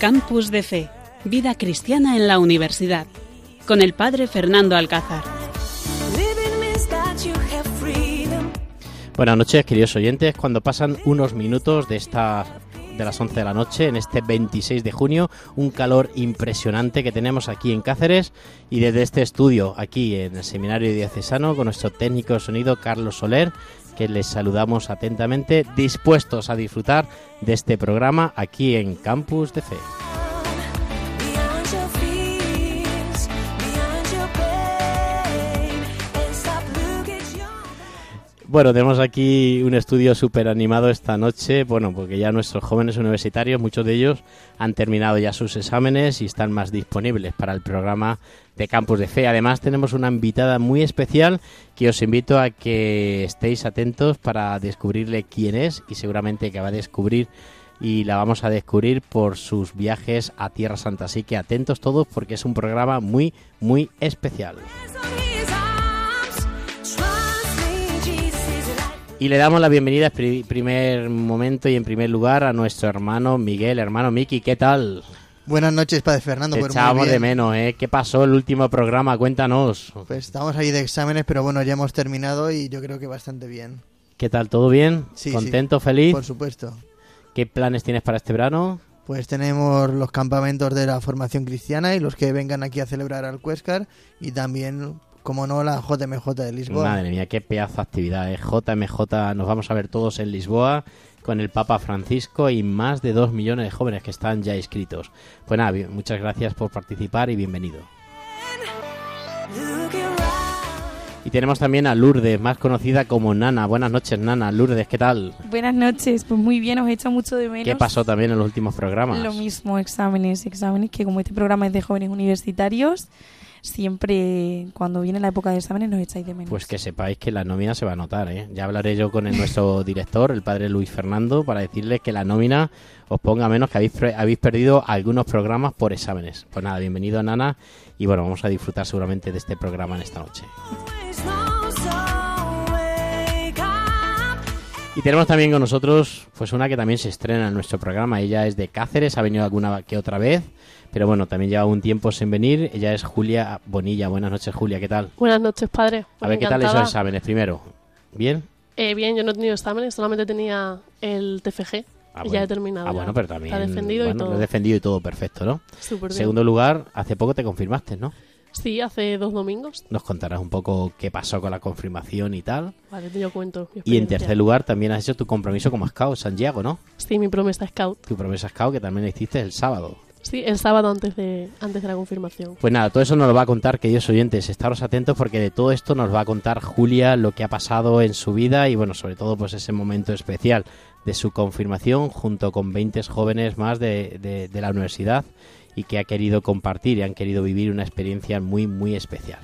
Campus de Fe, Vida Cristiana en la Universidad, con el Padre Fernando Alcázar. Buenas noches, queridos oyentes. Cuando pasan unos minutos de esta de las 11 de la noche en este 26 de junio, un calor impresionante que tenemos aquí en Cáceres y desde este estudio aquí en el Seminario Diocesano con nuestro técnico de sonido Carlos Soler que les saludamos atentamente, dispuestos a disfrutar de este programa aquí en Campus de Fe. Bueno, tenemos aquí un estudio súper animado esta noche, bueno, porque ya nuestros jóvenes universitarios, muchos de ellos han terminado ya sus exámenes y están más disponibles para el programa de Campus de Fe. Además, tenemos una invitada muy especial que os invito a que estéis atentos para descubrirle quién es y seguramente que va a descubrir y la vamos a descubrir por sus viajes a Tierra Santa. Así que atentos todos porque es un programa muy, muy especial. Y le damos la bienvenida en primer momento y en primer lugar a nuestro hermano Miguel, hermano Miki, ¿qué tal? Buenas noches, Padre Fernando. Te pues echábamos de menos, ¿eh? ¿Qué pasó el último programa? Cuéntanos. Pues estamos ahí de exámenes, pero bueno, ya hemos terminado y yo creo que bastante bien. ¿Qué tal? ¿Todo bien? Sí, ¿Contento, feliz? Por supuesto. ¿Qué planes tienes para este verano? Pues tenemos los campamentos de la formación cristiana y los que vengan aquí a celebrar al Cuescar y también como no, la JMJ de Lisboa. Madre mía, qué pedazo de actividad. ¿eh? JMJ, nos vamos a ver todos en Lisboa con el Papa Francisco y más de dos millones de jóvenes que están ya inscritos. Pues nada, muchas gracias por participar y bienvenido. Y tenemos también a Lourdes, más conocida como Nana. Buenas noches, Nana. Lourdes, ¿qué tal? Buenas noches, pues muy bien, os he hecho mucho de menos. ¿Qué pasó también en los últimos programas? Lo mismo, exámenes, exámenes, que como este programa es de jóvenes universitarios, siempre cuando viene la época de exámenes nos echáis de menos. Pues que sepáis que la nómina se va a notar, ¿eh? Ya hablaré yo con el, nuestro director, el padre Luis Fernando, para decirles que la nómina os ponga menos, que habéis, habéis perdido algunos programas por exámenes. Pues nada, bienvenido Nana y bueno, vamos a disfrutar seguramente de este programa en esta noche. Y tenemos también con nosotros pues una que también se estrena en nuestro programa. Ella es de Cáceres, ha venido alguna que otra vez, pero bueno, también lleva un tiempo sin venir. Ella es Julia Bonilla. Buenas noches, Julia, ¿qué tal? Buenas noches, padre. a ver, ¿qué tal esos exámenes primero? ¿Bien? Eh, bien, yo no he tenido exámenes, solamente tenía el TFG. Ah, y bueno. ya he terminado. Ah, ya. bueno, pero también. Está defendido bueno, y todo. Lo he defendido y todo perfecto, ¿no? Súper bien. Segundo lugar, hace poco te confirmaste, ¿no? Sí, hace dos domingos. Nos contarás un poco qué pasó con la confirmación y tal. Vale, te yo cuento. Y en tercer lugar, también has hecho tu compromiso como scout, Santiago, ¿no? Sí, mi promesa scout. Tu promesa scout que también la hiciste el sábado. Sí, el sábado antes de, antes de la confirmación. Pues nada, todo eso nos lo va a contar, queridos oyentes. Estaros atentos porque de todo esto nos va a contar Julia lo que ha pasado en su vida y, bueno, sobre todo, pues ese momento especial de su confirmación junto con 20 jóvenes más de, de- de la universidad y que ha querido compartir y han querido vivir una experiencia muy, muy especial.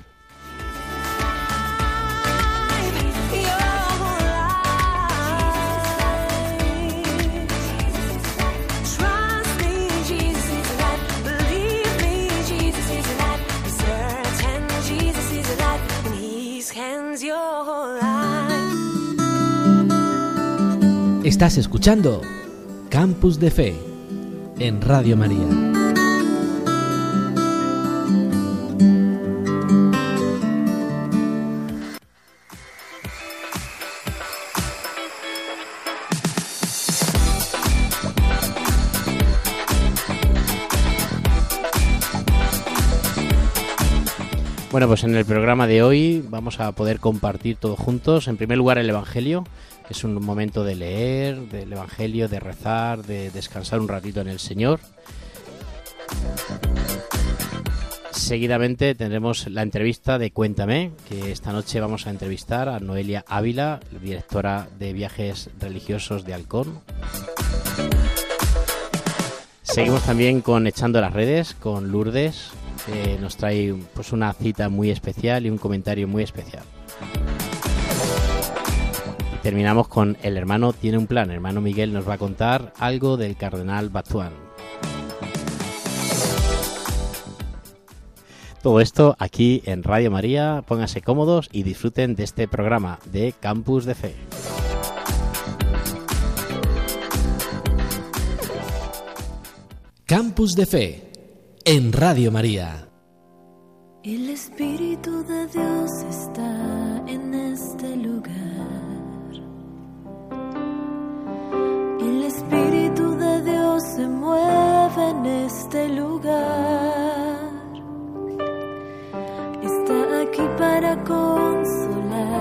Estás escuchando Campus de Fe en Radio María. Bueno, pues en el programa de hoy vamos a poder compartir todos juntos. En primer lugar, el Evangelio, es un momento de leer, del Evangelio, de rezar, de descansar un ratito en el Señor. Seguidamente tendremos la entrevista de Cuéntame, que esta noche vamos a entrevistar a Noelia Ávila, directora de viajes religiosos de Halcón. Seguimos también con Echando las redes, con Lourdes, que nos trae pues una cita muy especial y un comentario muy especial. Terminamos con El hermano tiene un plan. El hermano Miguel nos va a contar algo del cardenal Batuán. Todo esto aquí en Radio María. Pónganse cómodos y disfruten de este programa de Campus de Fe. Campus de Fe en Radio María. El Espíritu de Dios está se mueve en este lugar. Está aquí para consolar.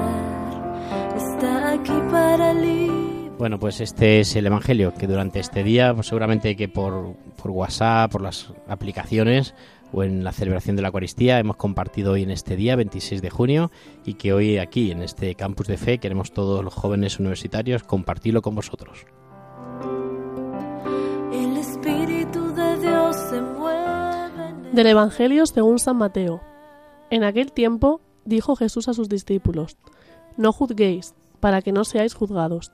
Está aquí para liberar. Bueno, pues este es el Evangelio que durante este día, pues seguramente que por, por WhatsApp, por las aplicaciones o en la celebración de la Eucaristía hemos compartido hoy en este día, 26 de junio, y que hoy aquí en este campus de fe queremos todos los jóvenes universitarios compartirlo con vosotros. Del Evangelio según San Mateo. En aquel tiempo dijo Jesús a sus discípulos, No juzguéis, para que no seáis juzgados,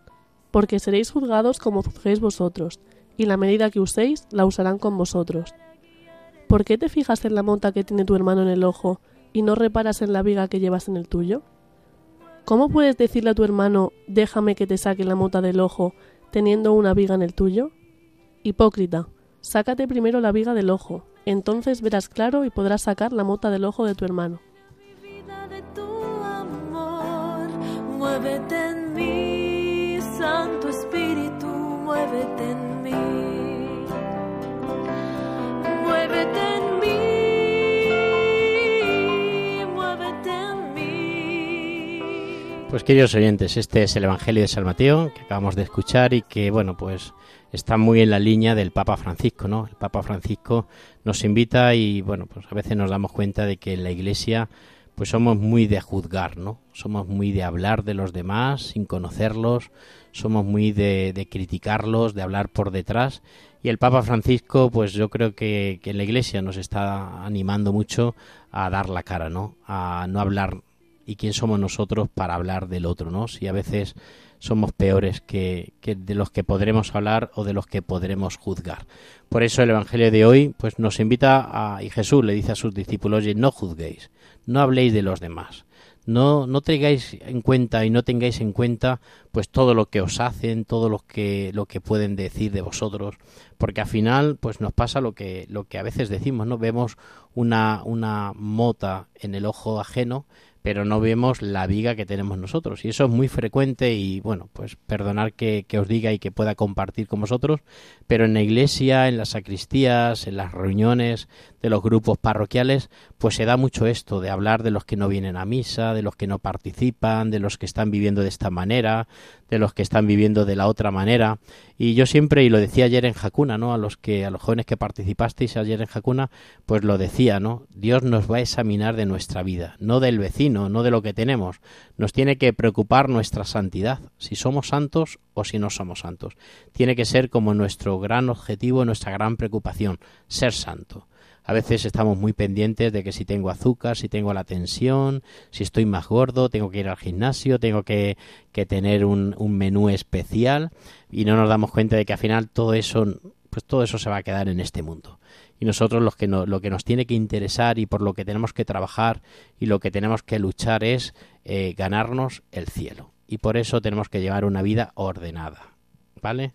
porque seréis juzgados como juzguéis vosotros, y la medida que uséis la usarán con vosotros. ¿Por qué te fijas en la monta que tiene tu hermano en el ojo y no reparas en la viga que llevas en el tuyo? ¿Cómo puedes decirle a tu hermano, déjame que te saque la mota del ojo, teniendo una viga en el tuyo? Hipócrita, sácate primero la viga del ojo, entonces verás claro y podrás sacar la mota del ojo de tu hermano. vida de tu amor. Muévete en mí, Santo Espíritu, muévete en mí. Muévete en mí, Pues queridos oyentes, este es el Evangelio de San Mateo que acabamos de escuchar y que, bueno, pues está muy en la línea del Papa Francisco, ¿no? El Papa Francisco nos invita y, bueno, pues a veces nos damos cuenta de que en la Iglesia pues somos muy de juzgar, ¿no? Somos muy de hablar de los demás sin conocerlos, somos muy de, criticarlos, de hablar por detrás. Y el Papa Francisco, pues yo creo que en la Iglesia nos está animando mucho a dar la cara, ¿no? A no hablar y quién somos nosotros para hablar del otro, ¿no? Si a veces somos peores que, de los que podremos hablar o de los que podremos juzgar. Por eso el Evangelio de hoy pues nos invita a, y Jesús le dice a sus discípulos, oye, no juzguéis, no habléis de los demás, no, no traigáis en cuenta y no tengáis en cuenta pues todo lo que os hacen, todo lo que, lo que pueden decir de vosotros, porque al final pues nos pasa lo que, lo que a veces decimos, ¿no? Vemos una, una mota en el ojo ajeno, pero no vemos la viga que tenemos nosotros. Y eso es muy frecuente y bueno, pues perdonar que, que, os diga y que pueda compartir con vosotros, pero en la iglesia, en las sacristías, en las reuniones de los grupos parroquiales, pues se da mucho esto de hablar de los que no vienen a misa, de los que no participan, de los que están viviendo de esta manera, de los que están viviendo de la otra manera. Y yo siempre, y lo decía ayer en Jacuna, ¿no? A los que, a los jóvenes que participasteis ayer en Jacuna, pues lo decía, ¿no? Dios nos va a examinar de nuestra vida, no del vecino, no de lo que tenemos. Nos tiene que preocupar nuestra santidad, si somos santos o si no somos santos. Tiene que ser como nuestro gran objetivo, nuestra gran preocupación, ser santo. A veces estamos muy pendientes de que si tengo azúcar, si tengo la tensión, si estoy más gordo, tengo que ir al gimnasio, tengo que, que tener un, menú especial y no nos damos cuenta de que al final todo eso, pues todo eso se va a quedar en este mundo. Y nosotros lo que, no, lo que nos tiene que interesar y por lo que tenemos que trabajar y lo que tenemos que luchar es eh, ganarnos el cielo. Y por eso tenemos que llevar una vida ordenada. ¿Vale?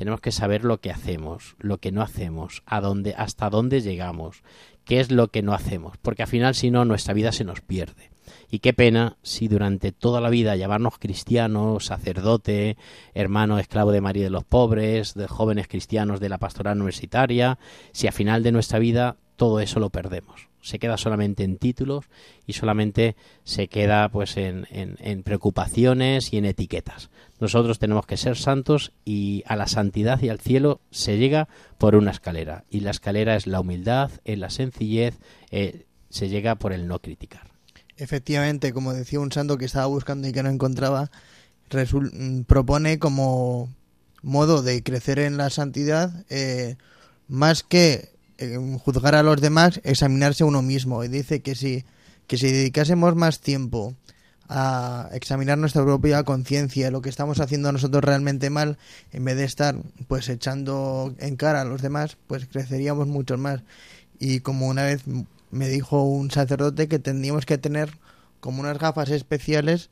Tenemos que saber lo que hacemos, lo que no hacemos, a dónde, hasta dónde llegamos, qué es lo que no hacemos, porque al final si no nuestra vida se nos pierde. Y qué pena si durante toda la vida llamarnos cristianos, sacerdote, hermano esclavo de María de los pobres, de jóvenes cristianos de la pastoral universitaria, si al final de nuestra vida todo eso lo perdemos se queda solamente en títulos y solamente se queda pues en, en, preocupaciones y en etiquetas. Nosotros tenemos que ser santos y a la santidad y al cielo se llega por una escalera y la escalera es la humildad, es la sencillez, eh, se llega por el no criticar. Efectivamente, como decía un santo que estaba buscando y que no encontraba, propone como modo de crecer en la santidad eh, más que juzgar a los demás, examinarse a uno mismo. Y dice que si, que si dedicásemos más tiempo a examinar nuestra propia conciencia, lo que estamos haciendo nosotros realmente mal, en vez de estar pues echando en cara a los demás, pues creceríamos mucho más. Y como una vez me dijo un sacerdote que tendríamos que tener como unas gafas especiales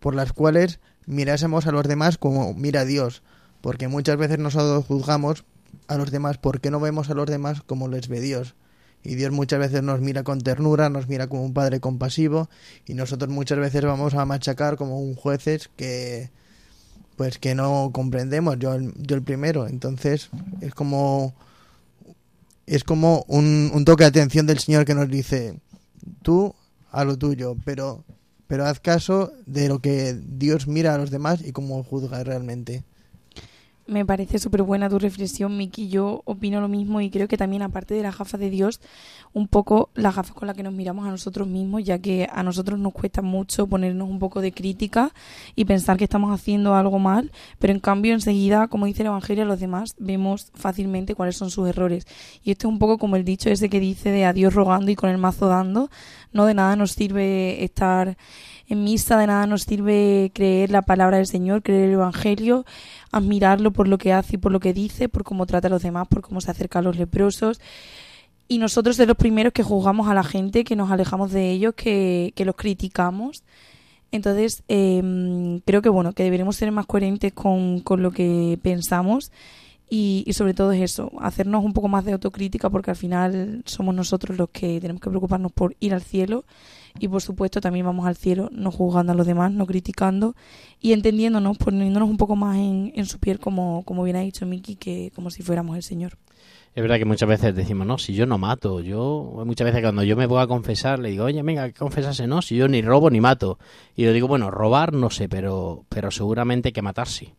por las cuales mirásemos a los demás como mira Dios, porque muchas veces nosotros juzgamos a los demás, ¿por qué no vemos a los demás como les ve Dios? Y Dios muchas veces nos mira con ternura, nos mira como un padre compasivo y nosotros muchas veces vamos a machacar como un jueces que pues que no comprendemos, yo, yo el primero. Entonces es como es como un, un toque de atención del Señor que nos dice, tú a lo tuyo, pero, pero haz caso de lo que Dios mira a los demás y cómo juzga realmente. Me parece súper buena tu reflexión, Miki. Yo opino lo mismo y creo que también, aparte de las gafas de Dios, un poco las gafas con las que nos miramos a nosotros mismos, ya que a nosotros nos cuesta mucho ponernos un poco de crítica y pensar que estamos haciendo algo mal, pero en cambio, enseguida, como dice el Evangelio, los demás vemos fácilmente cuáles son sus errores. Y esto es un poco como el dicho ese que dice de a Dios rogando y con el mazo dando. No de nada nos sirve estar en misa, de nada nos sirve creer la palabra del Señor, creer el Evangelio, admirarlo por lo que hace y por lo que dice, por cómo trata a los demás, por cómo se acerca a los leprosos. Y nosotros de los primeros que juzgamos a la gente, que nos alejamos de ellos, que, que los criticamos. Entonces, eh, creo que bueno, que deberemos ser más coherentes con, con lo que pensamos y, y sobre todo es eso, hacernos un poco más de autocrítica porque al final somos nosotros los que tenemos que preocuparnos por ir al cielo y por supuesto también vamos al cielo no juzgando a los demás, no criticando y entendiéndonos, poniéndonos un poco más en, en su piel como, como bien ha dicho Miki, que como si fuéramos el Señor. Es verdad que muchas veces decimos, no, si yo no mato, yo muchas veces cuando yo me voy a confesar le digo, oye, venga, que confesase, no, si yo ni robo ni mato. Y yo digo, bueno, robar no sé, pero, pero seguramente que matar sí.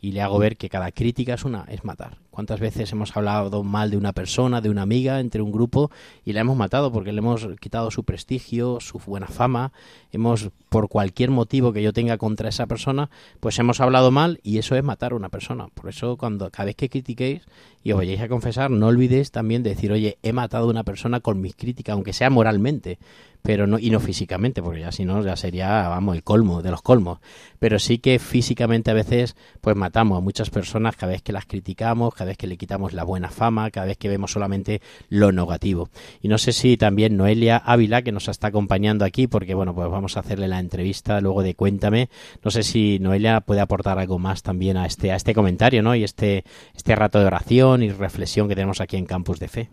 Y le hago ver que cada crítica es una, es matar. ¿Cuántas veces hemos hablado mal de una persona, de una amiga, entre un grupo y la hemos matado porque le hemos quitado su prestigio, su buena fama, hemos, por cualquier motivo que yo tenga contra esa persona, pues hemos hablado mal y eso es matar a una persona. Por eso cuando cada vez que critiquéis y os vayáis a confesar, no olvidéis también de decir, oye, he matado a una persona con mis críticas, aunque sea moralmente, pero no y no físicamente, porque ya si no ya sería, vamos, el colmo de los colmos. Pero sí que físicamente a veces pues matamos a muchas personas cada vez que las criticamos, cada vez que le quitamos la buena fama, cada vez que vemos solamente lo negativo. Y no sé si también Noelia Ávila, que nos está acompañando aquí, porque bueno, pues vamos a hacerle la entrevista luego de Cuéntame. No sé si Noelia puede aportar algo más también a este, a este comentario, ¿no? Y este, este rato de oración y reflexión que tenemos aquí en Campus de Fe.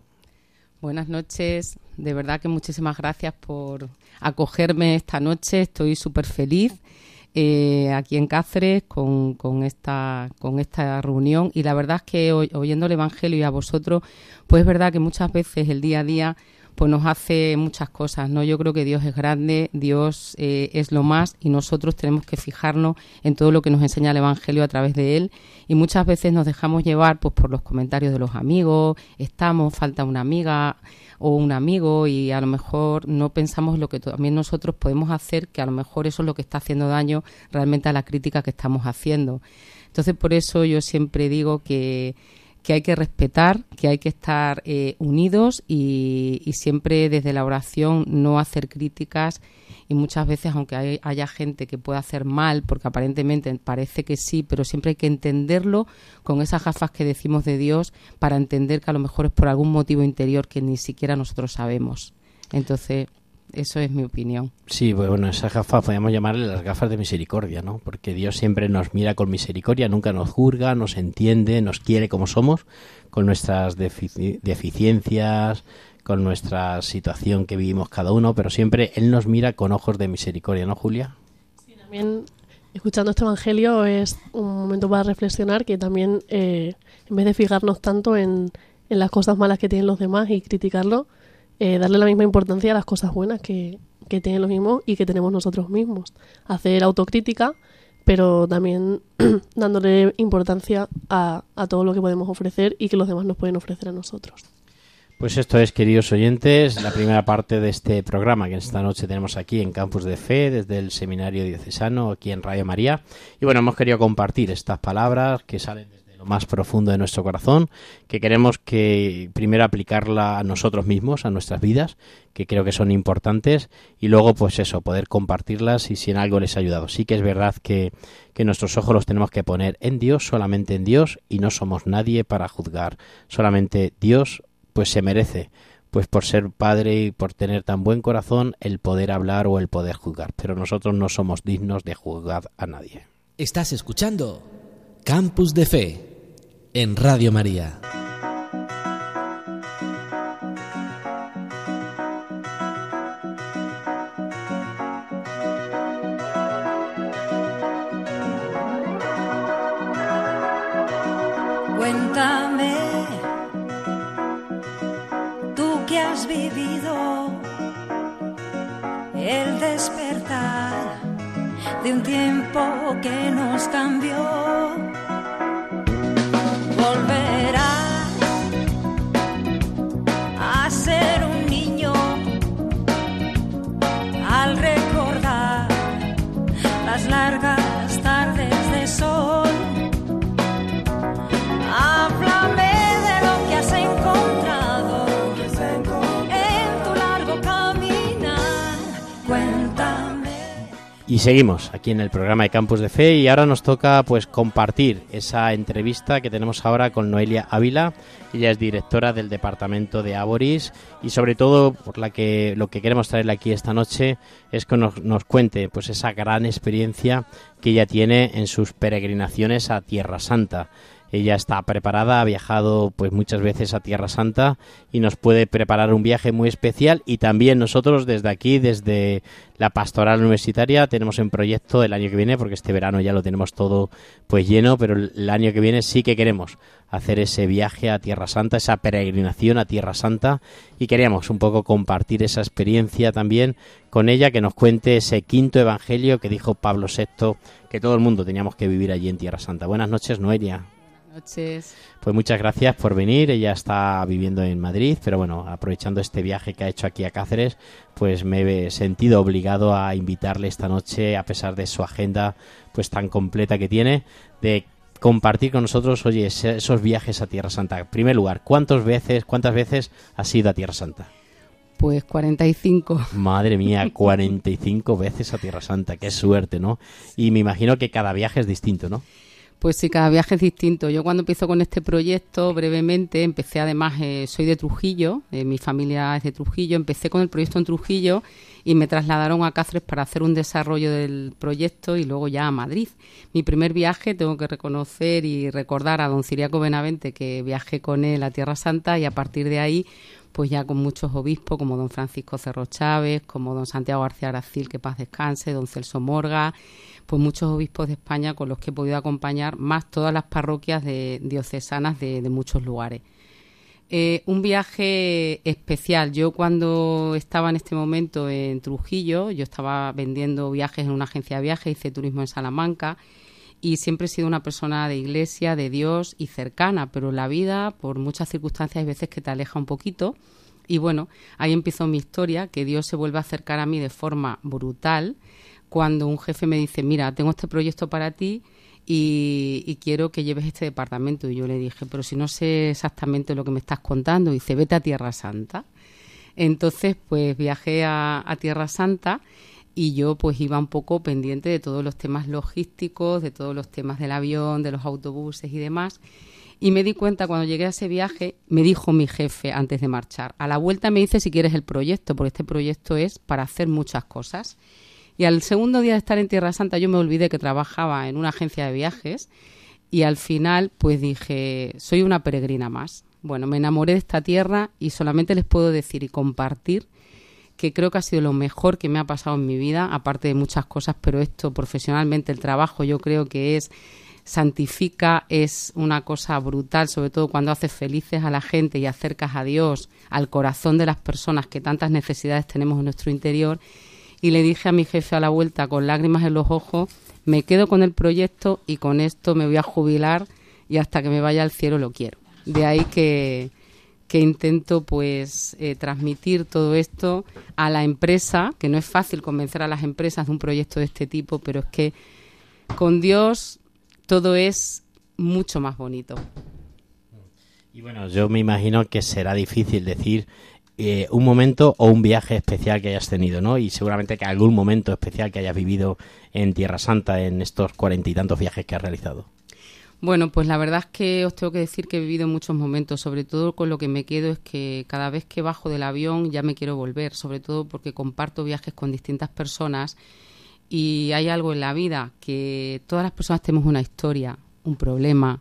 Buenas noches, de verdad que muchísimas gracias por acogerme esta noche, estoy súper feliz eh, aquí en Cáceres con, con, esta, con esta reunión. Y la verdad es que oy- oyendo el Evangelio y a vosotros, pues es verdad que muchas veces el día a día pues nos hace muchas cosas, ¿no? Yo creo que Dios es grande, Dios eh, es lo más y nosotros tenemos que fijarnos en todo lo que nos enseña el Evangelio a través de él y muchas veces nos dejamos llevar pues por los comentarios de los amigos, estamos, falta una amiga o un amigo y a lo mejor no pensamos lo que también nosotros podemos hacer, que a lo mejor eso es lo que está haciendo daño realmente a la crítica que estamos haciendo. Entonces por eso yo siempre digo que que hay que respetar, que hay que estar eh, unidos y, siempre desde la oración no hacer críticas y muchas veces aunque hay- haya gente que pueda hacer mal, porque aparentemente parece que sí, pero siempre hay que entenderlo con esas gafas que decimos de Dios para entender que a lo mejor es por algún motivo interior que ni siquiera nosotros sabemos. Entonces, eso es mi opinión. Sí, pues bueno, esas gafas podríamos llamarle las gafas de misericordia, ¿no? Porque Dios siempre nos mira con misericordia, nunca nos juzga, nos entiende, nos quiere como somos, con nuestras defici- deficiencias, con nuestra situación que vivimos cada uno, pero siempre Él nos mira con ojos de misericordia, ¿no, Julia? También escuchando este evangelio es un momento para reflexionar que también eh, en vez de fijarnos tanto en, en las cosas malas que tienen los demás y criticarlo, eh, darle la misma importancia a las cosas buenas que, que tienen los mismos y que tenemos nosotros mismos. Hacer autocrítica, pero también dándole importancia a, a todo lo que podemos ofrecer y que los demás nos pueden ofrecer a nosotros. Pues esto es, queridos oyentes, la primera parte de este programa que esta noche tenemos aquí en Campus de Fe, desde el Seminario Diocesano, aquí en Radio María. Y bueno, hemos querido compartir estas palabras que salen desde lo más profundo de nuestro corazón, que queremos que primero aplicarla a nosotros mismos, a nuestras vidas, que creo que son importantes, y luego pues eso, poder compartirlas y si en algo les ha ayudado. Sí que es verdad que, que nuestros ojos los tenemos que poner en Dios, solamente en Dios, y no somos nadie para juzgar. Solamente Dios pues se merece, pues por ser padre y por tener tan buen corazón, el poder hablar o el poder juzgar. Pero nosotros no somos dignos de juzgar a nadie. Estás escuchando Campus de Fe en Radio María. Cuéntame, tú que has vivido el despertar de un tiempo que nos cambió Y seguimos aquí en el programa de Campus de Fe y ahora nos toca pues compartir esa entrevista que tenemos ahora con Noelia Ávila. Ella es directora del departamento de Aboris y sobre todo por la que lo que queremos traerle aquí esta noche es que nos, nos cuente pues esa gran experiencia que ella tiene en sus peregrinaciones a Tierra Santa. Ella está preparada, ha viajado pues muchas veces a Tierra Santa y nos puede preparar un viaje muy especial y también nosotros desde aquí, desde la Pastoral Universitaria, tenemos en proyecto el año que viene, porque este verano ya lo tenemos todo pues lleno, pero el año que viene sí que queremos hacer ese viaje a Tierra Santa, esa peregrinación a Tierra Santa y queríamos un poco compartir esa experiencia también con ella, que nos cuente ese quinto evangelio que dijo Pablo VI que todo el mundo teníamos que vivir allí en Tierra Santa. Buenas noches, Noelia. Noches. Pues muchas gracias por venir. Ella está viviendo en Madrid, pero bueno, aprovechando este viaje que ha hecho aquí a Cáceres, pues me he sentido obligado a invitarle esta noche, a pesar de su agenda pues tan completa que tiene, de compartir con nosotros, oye, esos viajes a Tierra Santa. En primer lugar, ¿cuántas veces, cuántas veces has ido a Tierra Santa? Pues 45. Madre mía, 45 veces a Tierra Santa, qué suerte, ¿no? Y me imagino que cada viaje es distinto, ¿no? Pues sí, cada viaje es distinto. Yo cuando empiezo con este proyecto, brevemente, empecé además, eh, soy de Trujillo, eh, mi familia es de Trujillo, empecé con el proyecto en Trujillo y me trasladaron a Cáceres para hacer un desarrollo del proyecto y luego ya a Madrid. Mi primer viaje, tengo que reconocer y recordar a don Ciriaco Benavente que viajé con él a Tierra Santa y a partir de ahí pues ya con muchos obispos como don Francisco Cerro Chávez, como don Santiago García Aracil, que paz descanse, don Celso Morga, pues muchos obispos de España con los que he podido acompañar, más todas las parroquias de, diocesanas de, muchos lugares. Eh, un viaje especial. Yo cuando estaba en este momento en Trujillo, yo estaba vendiendo viajes en una agencia de viajes, hice turismo en Salamanca y siempre he sido una persona de iglesia, de Dios y cercana, pero la vida, por muchas circunstancias, hay veces que te aleja un poquito. Y bueno, ahí empezó mi historia, que Dios se vuelve a acercar a mí de forma brutal cuando un jefe me dice, mira, tengo este proyecto para ti y, quiero que lleves este departamento. Y yo le dije, pero si no sé exactamente lo que me estás contando, y dice, vete a Tierra Santa. Entonces, pues viajé a Tierra Santa y yo pues iba un poco pendiente de todos los temas logísticos, de todos los temas del avión, de los autobuses y demás. Y me di cuenta cuando llegué a ese viaje, me dijo mi jefe antes de marchar, a la vuelta me dice si quieres el proyecto, porque este proyecto es para hacer muchas cosas. Y al segundo día de estar en Tierra Santa yo me olvidé que trabajaba en una agencia de viajes y al final pues dije, soy una peregrina más. Bueno, me enamoré de esta tierra y solamente les puedo decir y compartir que creo que ha sido lo mejor que me ha pasado en mi vida, aparte de muchas cosas, pero esto profesionalmente, el trabajo, yo creo que es santifica, es una cosa brutal, sobre todo cuando haces felices a la gente y acercas a Dios al corazón de las personas que tantas necesidades tenemos en nuestro interior. Y le dije a mi jefe a la vuelta, con lágrimas en los ojos, me quedo con el proyecto y con esto me voy a jubilar y hasta que me vaya al cielo lo quiero. De ahí que, que intento pues eh, transmitir todo esto a la empresa, que no es fácil convencer a las empresas de un proyecto de este tipo, pero es que con Dios todo es mucho más bonito. Y bueno, yo me imagino que será difícil decir eh, un momento o un viaje especial que hayas tenido, ¿no? Y seguramente que algún momento especial que hayas vivido en Tierra Santa en estos cuarenta y tantos viajes que has realizado. Bueno, pues la verdad es que os tengo que decir que he vivido muchos momentos, sobre todo con lo que me quedo es que cada vez que bajo del avión ya me quiero volver, sobre todo porque comparto viajes con distintas personas y hay algo en la vida que todas las personas tenemos una historia, un problema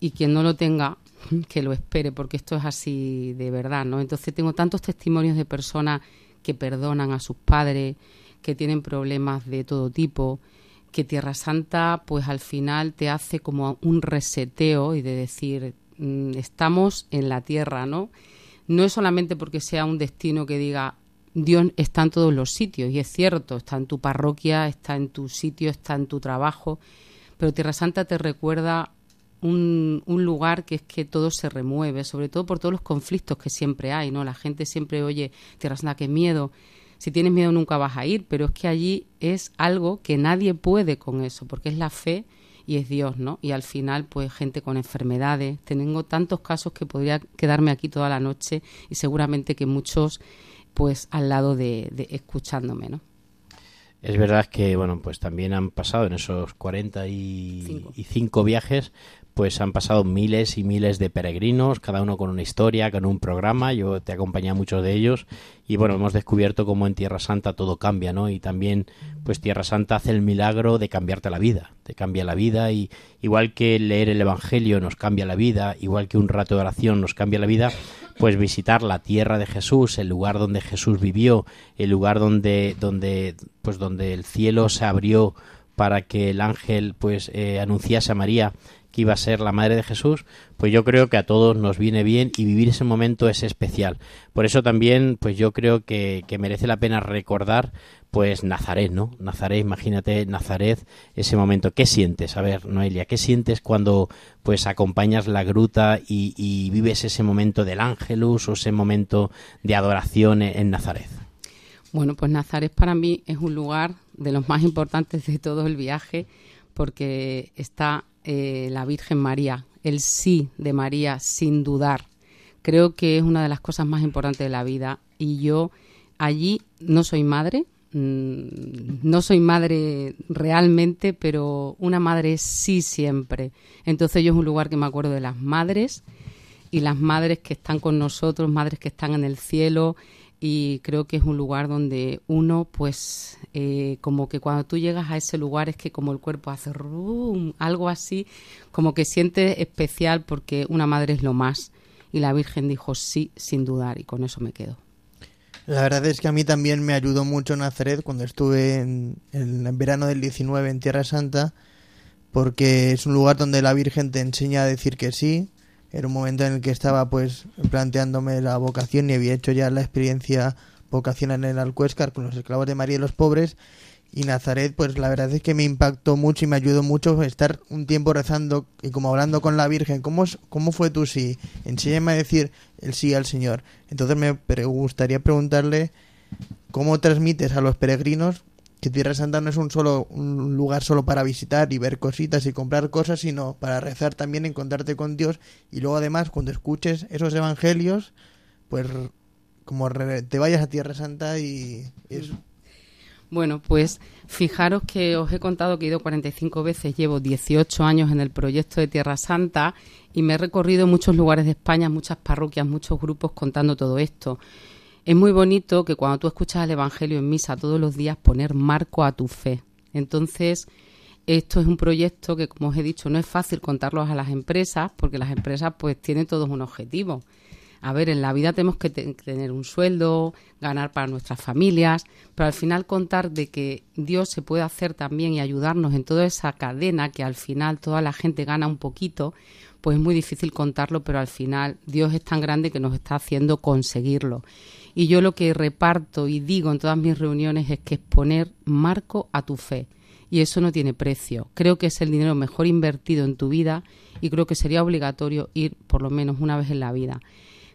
y quien no lo tenga que lo espere porque esto es así de verdad, ¿no? Entonces tengo tantos testimonios de personas que perdonan a sus padres, que tienen problemas de todo tipo, que Tierra Santa pues al final te hace como un reseteo y de decir mm, estamos en la tierra, ¿no? No es solamente porque sea un destino que diga Dios está en todos los sitios y es cierto, está en tu parroquia, está en tu sitio, está en tu trabajo, pero Tierra Santa te recuerda un, un, lugar que es que todo se remueve, sobre todo por todos los conflictos que siempre hay, ¿no? La gente siempre oye, Tierra Santa, qué miedo, si tienes miedo nunca vas a ir, pero es que allí es algo que nadie puede con eso, porque es la fe y es Dios, ¿no? Y al final, pues gente con enfermedades. Tengo tantos casos que podría quedarme aquí toda la noche y seguramente que muchos, pues al lado de, de escuchándome, ¿no? Es verdad que, bueno, pues también han pasado en esos 45 viajes, pues han pasado miles y miles de peregrinos, cada uno con una historia, con un programa. Yo te acompañé a muchos de ellos y bueno, hemos descubierto cómo en Tierra Santa todo cambia, ¿no? Y también, pues Tierra Santa hace el milagro de cambiarte la vida, te cambia la vida y igual que leer el Evangelio nos cambia la vida, igual que un rato de oración nos cambia la vida, pues visitar la tierra de Jesús, el lugar donde Jesús vivió, el lugar donde, donde, pues donde el cielo se abrió para que el ángel pues eh, anunciase a María que iba a ser la madre de Jesús, pues yo creo que a todos nos viene bien y vivir ese momento es especial. Por eso también, pues yo creo que, merece la pena recordar, pues Nazaret, ¿no? Nazaret, imagínate Nazaret, ese momento. ¿Qué sientes? A ver, Noelia, ¿qué sientes cuando pues acompañas la gruta y, y vives ese momento del ángelus o ese momento de adoración en, en Nazaret? Bueno, pues Nazaret para mí es un lugar de los más importantes de todo el viaje porque está eh, la Virgen María, el sí de María sin dudar. Creo que es una de las cosas más importantes de la vida y yo allí no soy madre, mmm, no soy madre realmente, pero una madre sí siempre. Entonces yo es un lugar que me acuerdo de las madres y las madres que están con nosotros, madres que están en el cielo y creo que es un lugar donde uno pues eh, como que cuando tú llegas a ese lugar es que como el cuerpo hace rum, algo así como que sientes especial porque una madre es lo más. Y la Virgen dijo sí sin dudar y con eso me quedo. La verdad es que a mí también me ayudó mucho Nazaret cuando estuve en, el verano del 19 en Tierra Santa porque es un lugar donde la Virgen te enseña a decir que sí. Era un momento en el que estaba pues planteándome la vocación y había hecho ya la experiencia vocacional en el Alcuéscar con los esclavos de María y los pobres y Nazaret pues la verdad es que me impactó mucho y me ayudó mucho estar un tiempo rezando y como hablando con la Virgen ¿cómo, cómo fue tu sí? enséñame a decir el sí al Señor entonces me gustaría preguntarle cómo transmites a los peregrinos que Tierra Santa no es un solo un lugar solo para visitar y ver cositas y comprar cosas, sino para rezar también, encontrarte con Dios y luego además cuando escuches esos evangelios, pues como te vayas a Tierra Santa y es bueno, pues fijaros que os he contado que he ido 45 veces, llevo 18 años en el proyecto de Tierra Santa y me he recorrido muchos lugares de España, muchas parroquias, muchos grupos contando todo esto. Es muy bonito que cuando tú escuchas el Evangelio en misa todos los días poner marco a tu fe. Entonces, esto es un proyecto que, como os he dicho, no es fácil contarlos a las empresas porque las empresas pues tienen todos un objetivo. A ver, en la vida tenemos que tener un sueldo, ganar para nuestras familias, pero al final contar de que Dios se puede hacer también y ayudarnos en toda esa cadena que al final toda la gente gana un poquito, pues es muy difícil contarlo, pero al final Dios es tan grande que nos está haciendo conseguirlo. Y yo lo que reparto y digo en todas mis reuniones es que es poner marco a tu fe. Y eso no tiene precio. Creo que es el dinero mejor invertido en tu vida y creo que sería obligatorio ir por lo menos una vez en la vida.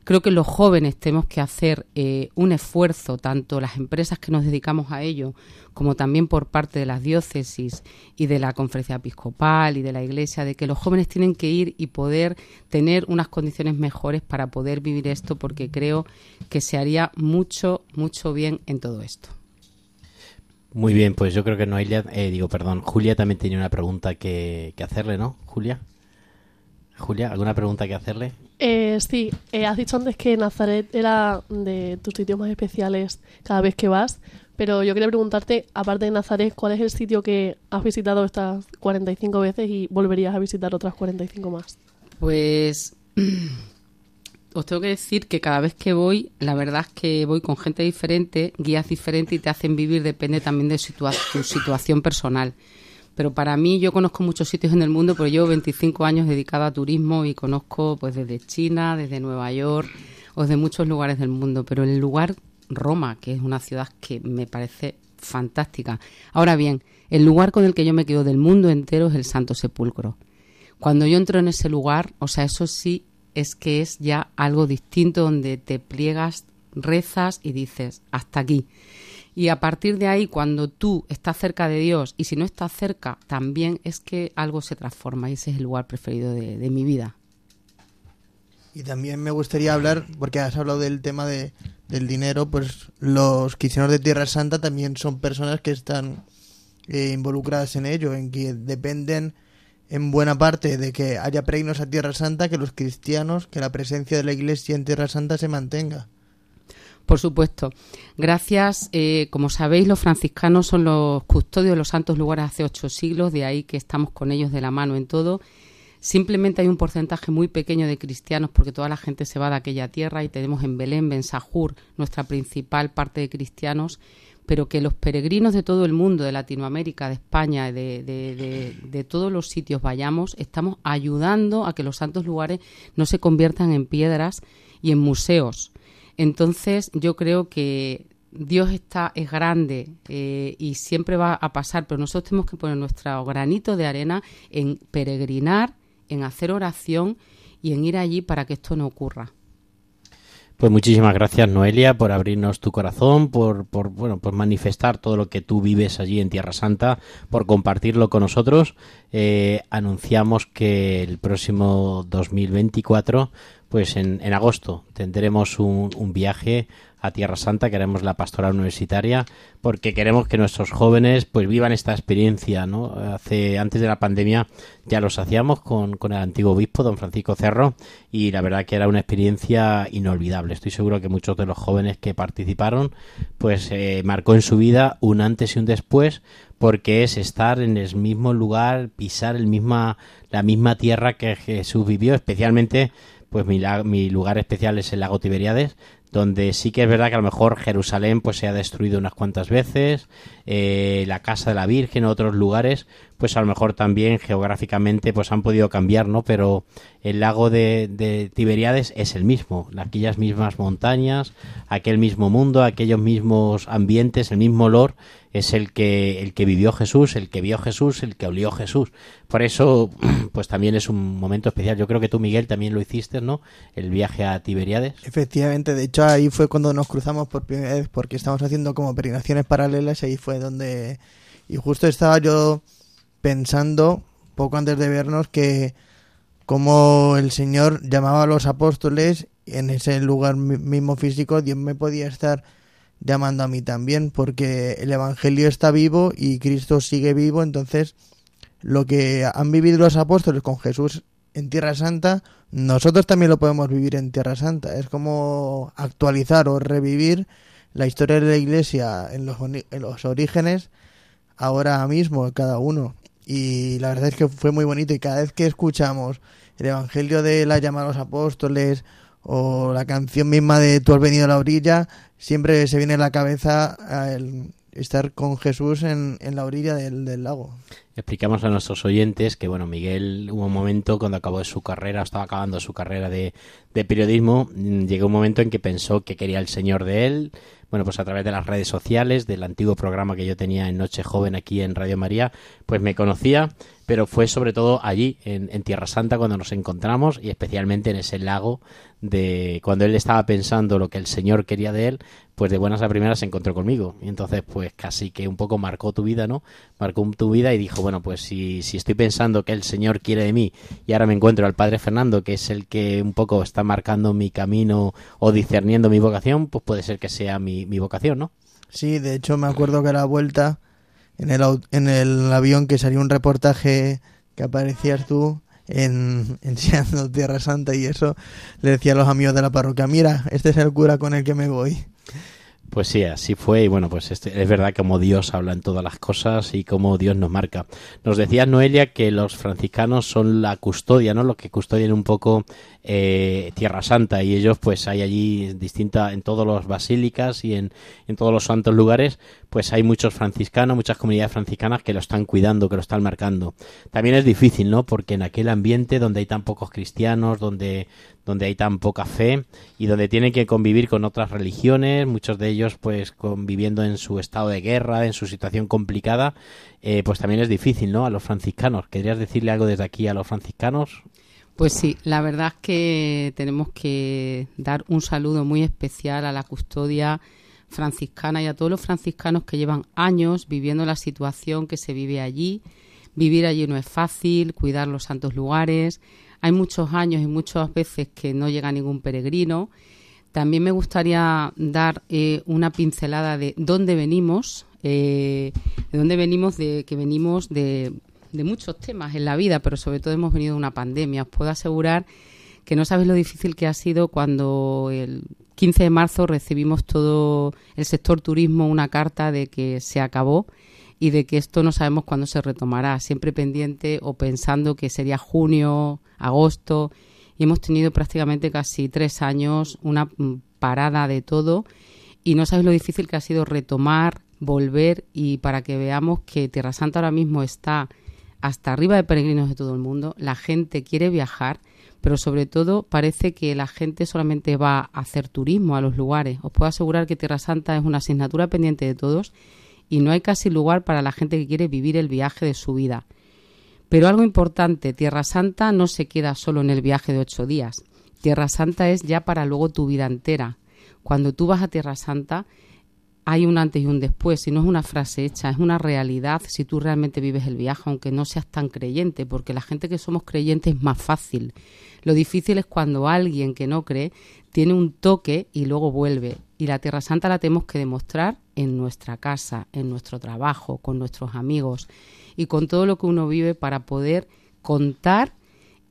Creo que los jóvenes tenemos que hacer eh, un esfuerzo, tanto las empresas que nos dedicamos a ello, como también por parte de las diócesis y de la conferencia episcopal y de la iglesia, de que los jóvenes tienen que ir y poder tener unas condiciones mejores para poder vivir esto, porque creo que se haría mucho, mucho bien en todo esto. Muy bien, pues yo creo que Noelia, eh, digo, perdón, Julia también tenía una pregunta que, que hacerle, ¿no? Julia. Julia, ¿alguna pregunta que hacerle? Eh, sí, eh, has dicho antes que Nazaret era de tus sitios más especiales cada vez que vas, pero yo quería preguntarte, aparte de Nazaret, ¿cuál es el sitio que has visitado estas 45 veces y volverías a visitar otras 45 más? Pues os tengo que decir que cada vez que voy, la verdad es que voy con gente diferente, guías diferentes y te hacen vivir, depende también de tu situación personal Pero para mí, yo conozco muchos sitios en el mundo, pero llevo 25 años dedicada a turismo y conozco pues desde China, desde Nueva York o desde muchos lugares del mundo. Pero el lugar Roma, que es una ciudad que me parece fantástica. Ahora bien, el lugar con el que yo me quedo del mundo entero es el Santo Sepulcro. Cuando yo entro en ese lugar, o sea, eso sí es que es ya algo distinto donde te pliegas, rezas y dices, hasta aquí. Y a partir de ahí, cuando tú estás cerca de Dios y si no estás cerca, también es que algo se transforma y ese es el lugar preferido de, mi vida. Y también me gustaría hablar, porque has hablado del tema de, del dinero, pues los cristianos de Tierra Santa también son personas que están eh, involucradas en ello, en que dependen en buena parte de que haya peregrinos a Tierra Santa, que los cristianos, que la presencia de la Iglesia en Tierra Santa se mantenga. Por supuesto. Gracias. Eh, como sabéis, los franciscanos son los custodios de los santos lugares hace ocho siglos, de ahí que estamos con ellos de la mano en todo. Simplemente hay un porcentaje muy pequeño de cristianos porque toda la gente se va de aquella tierra y tenemos en Belén, Bensajur, nuestra principal parte de cristianos pero que los peregrinos de todo el mundo, de Latinoamérica, de España, de, de, de, todos los sitios vayamos, estamos ayudando a que los santos lugares no se conviertan en piedras y en museos. Entonces, yo creo que Dios está, es grande eh, y siempre va a pasar, pero nosotros tenemos que poner nuestro granito de arena en peregrinar, en hacer oración y en ir allí para que esto no ocurra. Pues muchísimas gracias Noelia por abrirnos tu corazón, por, por bueno, por manifestar todo lo que tú vives allí en Tierra Santa, por compartirlo con nosotros. Eh, anunciamos que el próximo 2024, pues en, en agosto, tendremos un, un viaje a Tierra Santa, queremos la pastoral universitaria, porque queremos que nuestros jóvenes pues vivan esta experiencia, ¿no? Hace, antes de la pandemia ya los hacíamos con, con el antiguo obispo, don Francisco Cerro, y la verdad que era una experiencia inolvidable. Estoy seguro que muchos de los jóvenes que participaron, pues eh, marcó en su vida un antes y un después, porque es estar en el mismo lugar, pisar el misma, la misma tierra que Jesús vivió, especialmente pues mi, mi, lugar especial es el lago Tiberiades, donde sí que es verdad que a lo mejor Jerusalén pues se ha destruido unas cuantas veces, eh, la casa de la Virgen, otros lugares, pues a lo mejor también geográficamente pues han podido cambiar, ¿no? Pero el lago de, de Tiberiades es el mismo, aquellas mismas montañas, aquel mismo mundo, aquellos mismos ambientes, el mismo olor, es el que, el que vivió Jesús, el que vio Jesús, el que olió Jesús. Por eso, pues también es un momento especial. Yo creo que tú, Miguel, también lo hiciste, ¿no? El viaje a Tiberiades. Efectivamente, de hecho ahí fue cuando nos cruzamos por primera vez, porque estamos haciendo como peregrinaciones paralelas, ahí fue donde... Y justo estaba yo pensando, poco antes de vernos, que como el Señor llamaba a los apóstoles en ese lugar mismo físico, Dios me podía estar llamando a mí también, porque el Evangelio está vivo y Cristo sigue vivo, entonces lo que han vivido los apóstoles con Jesús en Tierra Santa, nosotros también lo podemos vivir en Tierra Santa. Es como actualizar o revivir la historia de la Iglesia en los, en los orígenes ahora mismo, cada uno. Y la verdad es que fue muy bonito y cada vez que escuchamos el Evangelio de la llamada a los apóstoles o la canción misma de Tú has venido a la orilla, siempre se viene a la cabeza el estar con Jesús en, en la orilla del, del, lago. Explicamos a nuestros oyentes que, bueno, Miguel hubo un momento cuando acabó su carrera, estaba acabando su carrera de, de periodismo, mm, llegó un momento en que pensó que quería el Señor de él, bueno, pues a través de las redes sociales, del antiguo programa que yo tenía en Noche Joven aquí en Radio María, pues me conocía, pero fue sobre todo allí, en, Tierra Santa, cuando nos encontramos y especialmente en ese lago de cuando él estaba pensando lo que el Señor quería de él, pues de buenas a primeras se encontró conmigo. Y entonces, pues casi que un poco marcó tu vida, ¿no? Marcó tu vida y dijo, bueno, pues si, si estoy pensando que el Señor quiere de mí y ahora me encuentro al Padre Fernando, que es el que un poco está marcando mi camino o discerniendo mi vocación, pues puede ser que sea mi, mi vocación, ¿no? Sí, de hecho me acuerdo que a la vuelta en el, en el avión que salió un reportaje que aparecías tú en, enseñando Tierra Santa y eso, le decía a los amigos de la parroquia, mira, este es el cura con el que me voy. Pues sí, así fue y bueno, pues este, es verdad como Dios habla en todas las cosas y como Dios nos marca. Nos decía Noelia que los franciscanos son la custodia, ¿no? Los que custodian un poco eh, Tierra Santa y ellos pues hay allí distinta en todas las basílicas y en, en todos los santos lugares pues hay muchos franciscanos, muchas comunidades franciscanas que lo están cuidando, que lo están marcando. También es difícil, ¿no? Porque en aquel ambiente donde hay tan pocos cristianos, donde donde hay tan poca fe y donde tienen que convivir con otras religiones, muchos de ellos pues conviviendo en su estado de guerra, en su situación complicada, eh, pues también es difícil, ¿no? A los franciscanos. ¿Querías decirle algo desde aquí a los franciscanos? Pues sí, la verdad es que tenemos que dar un saludo muy especial a la custodia franciscana y a todos los franciscanos que llevan años viviendo la situación que se vive allí. Vivir allí no es fácil, cuidar los santos lugares, hay muchos años y muchas veces que no llega ningún peregrino. También me gustaría dar eh, una pincelada de dónde venimos, eh, de dónde venimos, de que venimos de, de muchos temas en la vida, pero sobre todo hemos venido de una pandemia. Os puedo asegurar que no sabéis lo difícil que ha sido cuando el 15 de marzo recibimos todo el sector turismo una carta de que se acabó y de que esto no sabemos cuándo se retomará, siempre pendiente o pensando que sería junio, agosto, y hemos tenido prácticamente casi tres años una mm, parada de todo y no sabes lo difícil que ha sido retomar, volver y para que veamos que Tierra Santa ahora mismo está hasta arriba de peregrinos de todo el mundo, la gente quiere viajar, pero sobre todo parece que la gente solamente va a hacer turismo a los lugares. Os puedo asegurar que Tierra Santa es una asignatura pendiente de todos y no hay casi lugar para la gente que quiere vivir el viaje de su vida. Pero algo importante, Tierra Santa no se queda solo en el viaje de ocho días. Tierra Santa es ya para luego tu vida entera. Cuando tú vas a Tierra Santa hay un antes y un después, y no es una frase hecha, es una realidad si tú realmente vives el viaje, aunque no seas tan creyente, porque la gente que somos creyentes es más fácil. Lo difícil es cuando alguien que no cree tiene un toque y luego vuelve. Y la Tierra Santa la tenemos que demostrar en nuestra casa, en nuestro trabajo, con nuestros amigos y con todo lo que uno vive para poder contar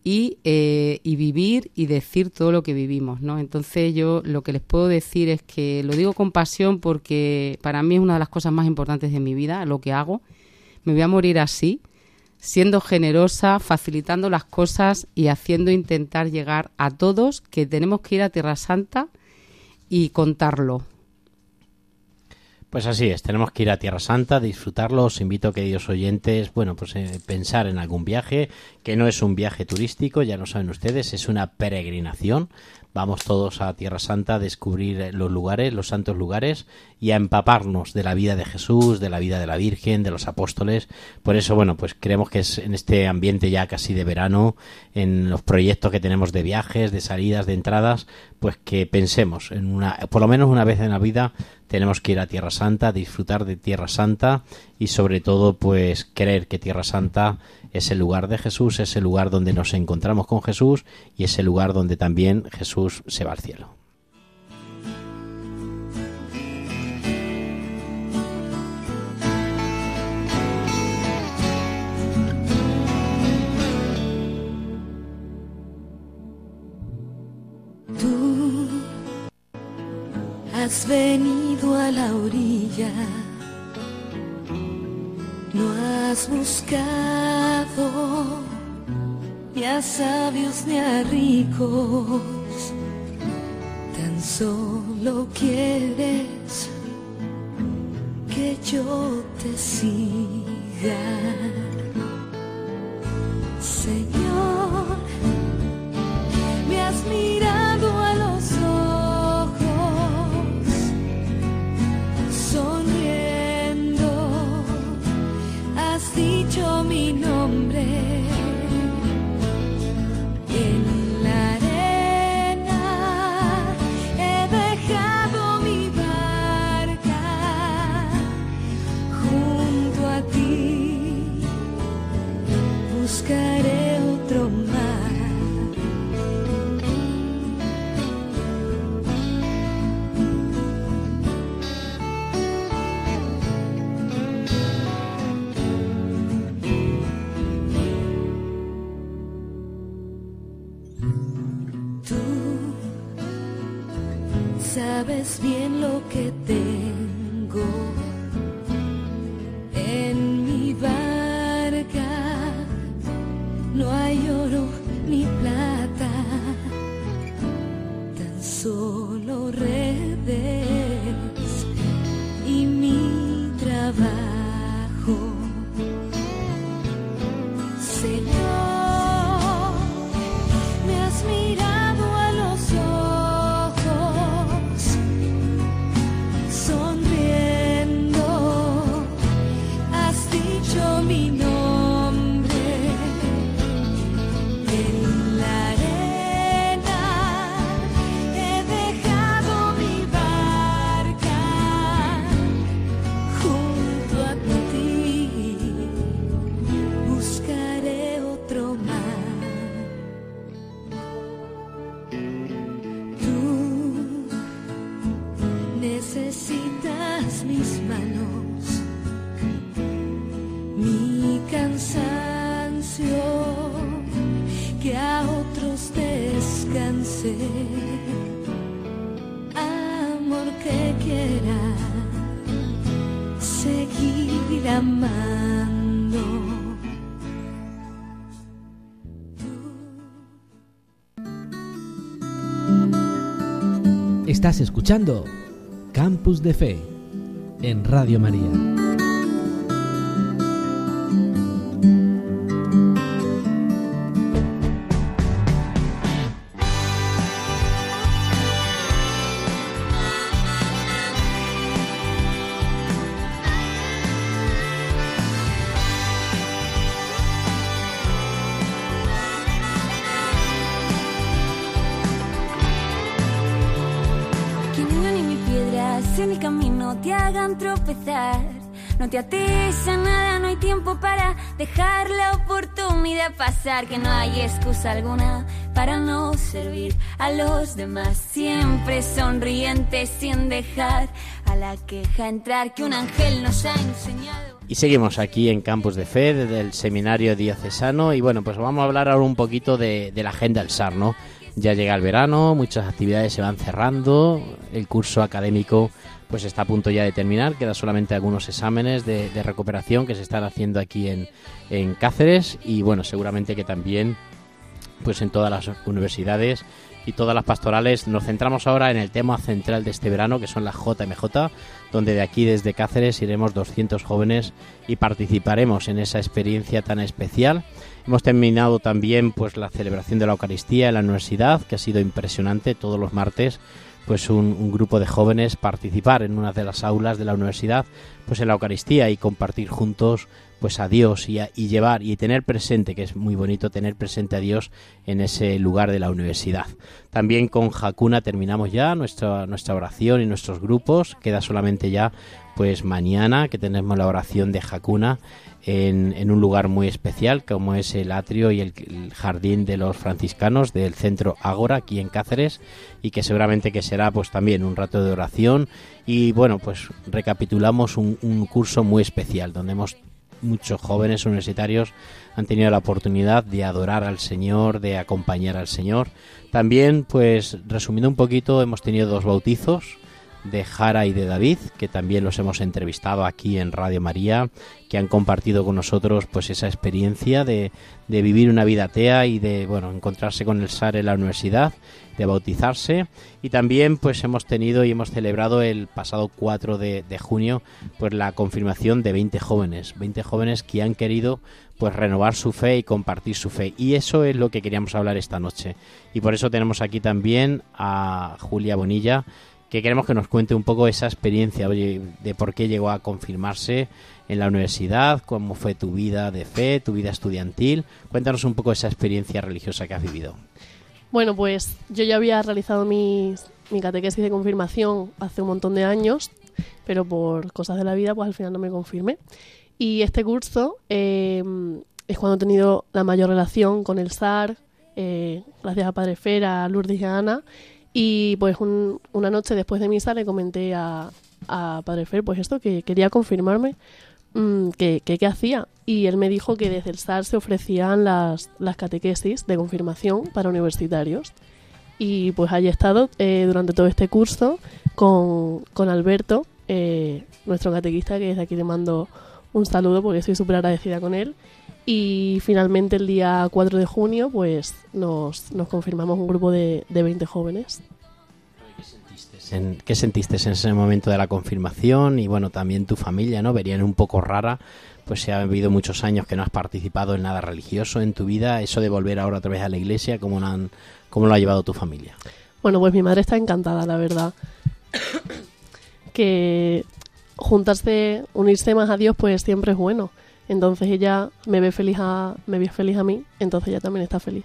y, eh, y, vivir y decir todo lo que vivimos, ¿no? Entonces yo lo que les puedo decir es que lo digo con pasión porque para mí es una de las cosas más importantes de mi vida, lo que hago. Me voy a morir así, siendo generosa, facilitando las cosas y haciendo intentar llegar a todos que tenemos que ir a Tierra Santa y contarlo. Pues así es, tenemos que ir a Tierra Santa, disfrutarlo. Os invito, queridos oyentes, bueno, pues eh, pensar en algún viaje, que no es un viaje turístico, ya lo saben ustedes, es una peregrinación. Vamos todos a Tierra Santa a descubrir eh, los lugares, los santos lugares, y a empaparnos de la vida de Jesús, de la vida de la Virgen, de los apóstoles. Por eso, bueno, pues creemos que es en este ambiente ya casi de verano, en los proyectos que tenemos de viajes, de salidas, de entradas, pues que pensemos en una, por lo menos una vez en la vida, tenemos que ir a Tierra Santa, disfrutar de Tierra Santa y sobre todo pues creer que Tierra Santa es el lugar de Jesús, es el lugar donde nos encontramos con Jesús y es el lugar donde también Jesús se va al cielo. has venido a la orilla, no has buscado ni a sabios ni a ricos, tan solo quieres que yo te siga. Estás escuchando Campus de Fe en Radio María. No te ates a nada, no hay tiempo para dejar la oportunidad pasar. Que no hay excusa alguna para no servir a los demás. Siempre sonriente sin dejar a la queja entrar que un ángel nos ha enseñado. Y seguimos aquí en Campus de Fe, desde el Seminario Diocesano. Y bueno, pues vamos a hablar ahora un poquito de, de la agenda del SAR, ¿no? Ya llega el verano, muchas actividades se van cerrando, el curso académico pues está a punto ya de terminar, quedan solamente algunos exámenes de, recuperación que se están haciendo aquí en, en Cáceres y bueno, seguramente que también pues en todas las universidades y todas las pastorales. Nos centramos ahora en el tema central de este verano, que son las JMJ, donde de aquí desde Cáceres iremos 200 jóvenes y participaremos en esa experiencia tan especial. Hemos terminado también pues la celebración de la Eucaristía en la universidad, que ha sido impresionante todos los martes pues un, grupo de jóvenes participar en una de las aulas de la universidad pues en la Eucaristía y compartir juntos pues a Dios y, a, y, llevar y tener presente que es muy bonito tener presente a Dios en ese lugar de la universidad. También con Hakuna terminamos ya nuestra nuestra oración y nuestros grupos. Queda solamente ya pues mañana que tenemos la oración de Hakuna en, un lugar muy especial como es el atrio y el, el, jardín de los franciscanos del centro Ágora aquí en Cáceres y que seguramente que será pues también un rato de oración y bueno pues recapitulamos un, un curso muy especial donde hemos muchos jóvenes universitarios han tenido la oportunidad de adorar al Señor, de acompañar al Señor. También, pues resumiendo un poquito, hemos tenido dos bautizos de Jara y de David, que también los hemos entrevistado aquí en Radio María, que han compartido con nosotros pues esa experiencia de, de vivir una vida atea y de bueno encontrarse con el SAR en la universidad, de bautizarse. Y también pues hemos tenido y hemos celebrado el pasado 4 de, de junio pues la confirmación de 20 jóvenes, 20 jóvenes que han querido pues renovar su fe y compartir su fe. Y eso es lo que queríamos hablar esta noche. Y por eso tenemos aquí también a Julia Bonilla, que queremos que nos cuente un poco esa experiencia, de por qué llegó a confirmarse en la universidad, cómo fue tu vida de fe, tu vida estudiantil. Cuéntanos un poco esa experiencia religiosa que has vivido. Bueno, pues yo ya había realizado mis, mi catequesis de confirmación hace un montón de años, pero por cosas de la vida, pues al final no me confirmé. Y este curso eh, es cuando he tenido la mayor relación con el SAR, eh, gracias a Padre Fera, Lourdes y Ana. Y pues un, una noche después de misa le comenté a, a Padre Fer, pues esto, que quería confirmarme mmm, que, hacía. Y él me dijo que desde el SAR se ofrecían las, las catequesis de confirmación para universitarios. Y pues allí he estado eh, durante todo este curso con, con Alberto, eh, nuestro catequista, que desde aquí le mando un saludo porque estoy súper agradecida con él. Y finalmente el día 4 de junio pues nos, nos confirmamos un grupo de, de 20 jóvenes. En- ¿Qué sentiste en ese momento de la confirmación? Y bueno, también tu familia, ¿no? Verían un poco rara, pues si ha habido muchos años que no has participado en nada religioso en tu vida, eso de volver ahora otra vez a la iglesia, ¿cómo lo, han- cómo lo ha llevado tu familia? Bueno, pues mi madre está encantada, la verdad. que juntarse, unirse más a Dios, pues siempre es bueno. Entonces ella me ve feliz a, me ve feliz a mí, entonces ella también está feliz.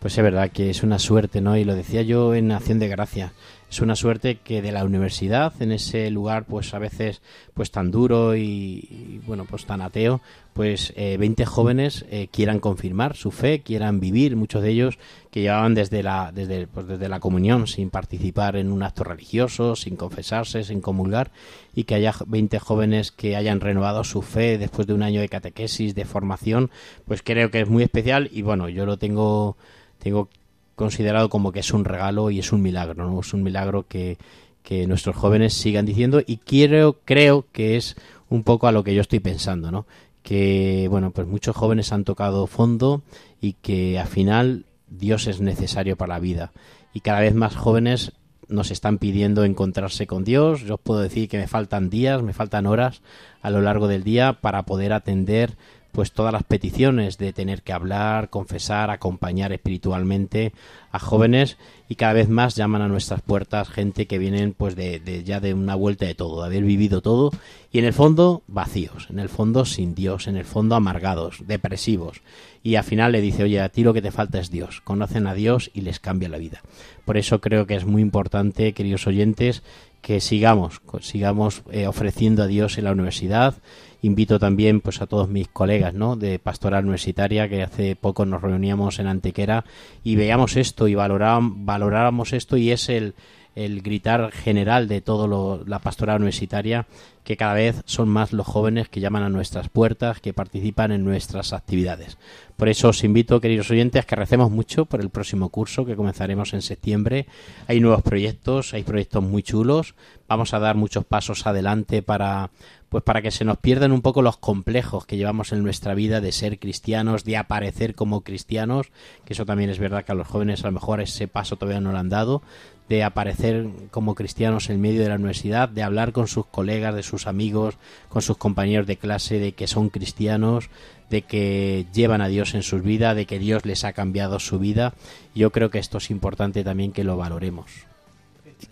Pues es verdad que es una suerte, ¿no? Y lo decía yo en Acción de Gracia. Es una suerte que de la universidad, en ese lugar, pues a veces, pues tan duro y, bueno, pues tan ateo, pues eh, 20 jóvenes eh, quieran confirmar su fe, quieran vivir, muchos de ellos que llevaban desde la, desde, pues desde la comunión, sin participar en un acto religioso, sin confesarse, sin comulgar, y que haya 20 jóvenes que hayan renovado su fe después de un año de catequesis, de formación, pues creo que es muy especial y bueno, yo lo tengo tengo considerado como que es un regalo y es un milagro, ¿no? Es un milagro que, que nuestros jóvenes sigan diciendo y quiero, creo que es un poco a lo que yo estoy pensando, ¿no? Que, bueno, pues muchos jóvenes han tocado fondo y que al final Dios es necesario para la vida y cada vez más jóvenes nos están pidiendo encontrarse con Dios. Yo os puedo decir que me faltan días, me faltan horas a lo largo del día para poder atender pues todas las peticiones de tener que hablar, confesar, acompañar espiritualmente a jóvenes y cada vez más llaman a nuestras puertas gente que vienen pues de, ya de una vuelta de todo, de haber vivido todo y en el fondo vacíos, en el fondo sin Dios, en el fondo amargados, depresivos y al final le dice, oye, a ti lo que te falta es Dios, conocen a Dios y les cambia la vida. Por eso creo que es muy importante, queridos oyentes, que sigamos, sigamos eh, ofreciendo a Dios en la universidad. Invito también pues a todos mis colegas ¿no? de pastoral universitaria que hace poco nos reuníamos en Antequera y veamos esto y valoráramos esto y es el, el gritar general de toda la pastoral universitaria que cada vez son más los jóvenes que llaman a nuestras puertas, que participan en nuestras actividades. Por eso os invito, queridos oyentes, que recemos mucho por el próximo curso que comenzaremos en septiembre. Hay nuevos proyectos, hay proyectos muy chulos. Vamos a dar muchos pasos adelante para pues para que se nos pierdan un poco los complejos que llevamos en nuestra vida de ser cristianos, de aparecer como cristianos, que eso también es verdad que a los jóvenes a lo mejor ese paso todavía no lo han dado, de aparecer como cristianos en medio de la universidad, de hablar con sus colegas, de sus amigos, con sus compañeros de clase, de que son cristianos, de que llevan a Dios en sus vidas, de que Dios les ha cambiado su vida. Yo creo que esto es importante también que lo valoremos.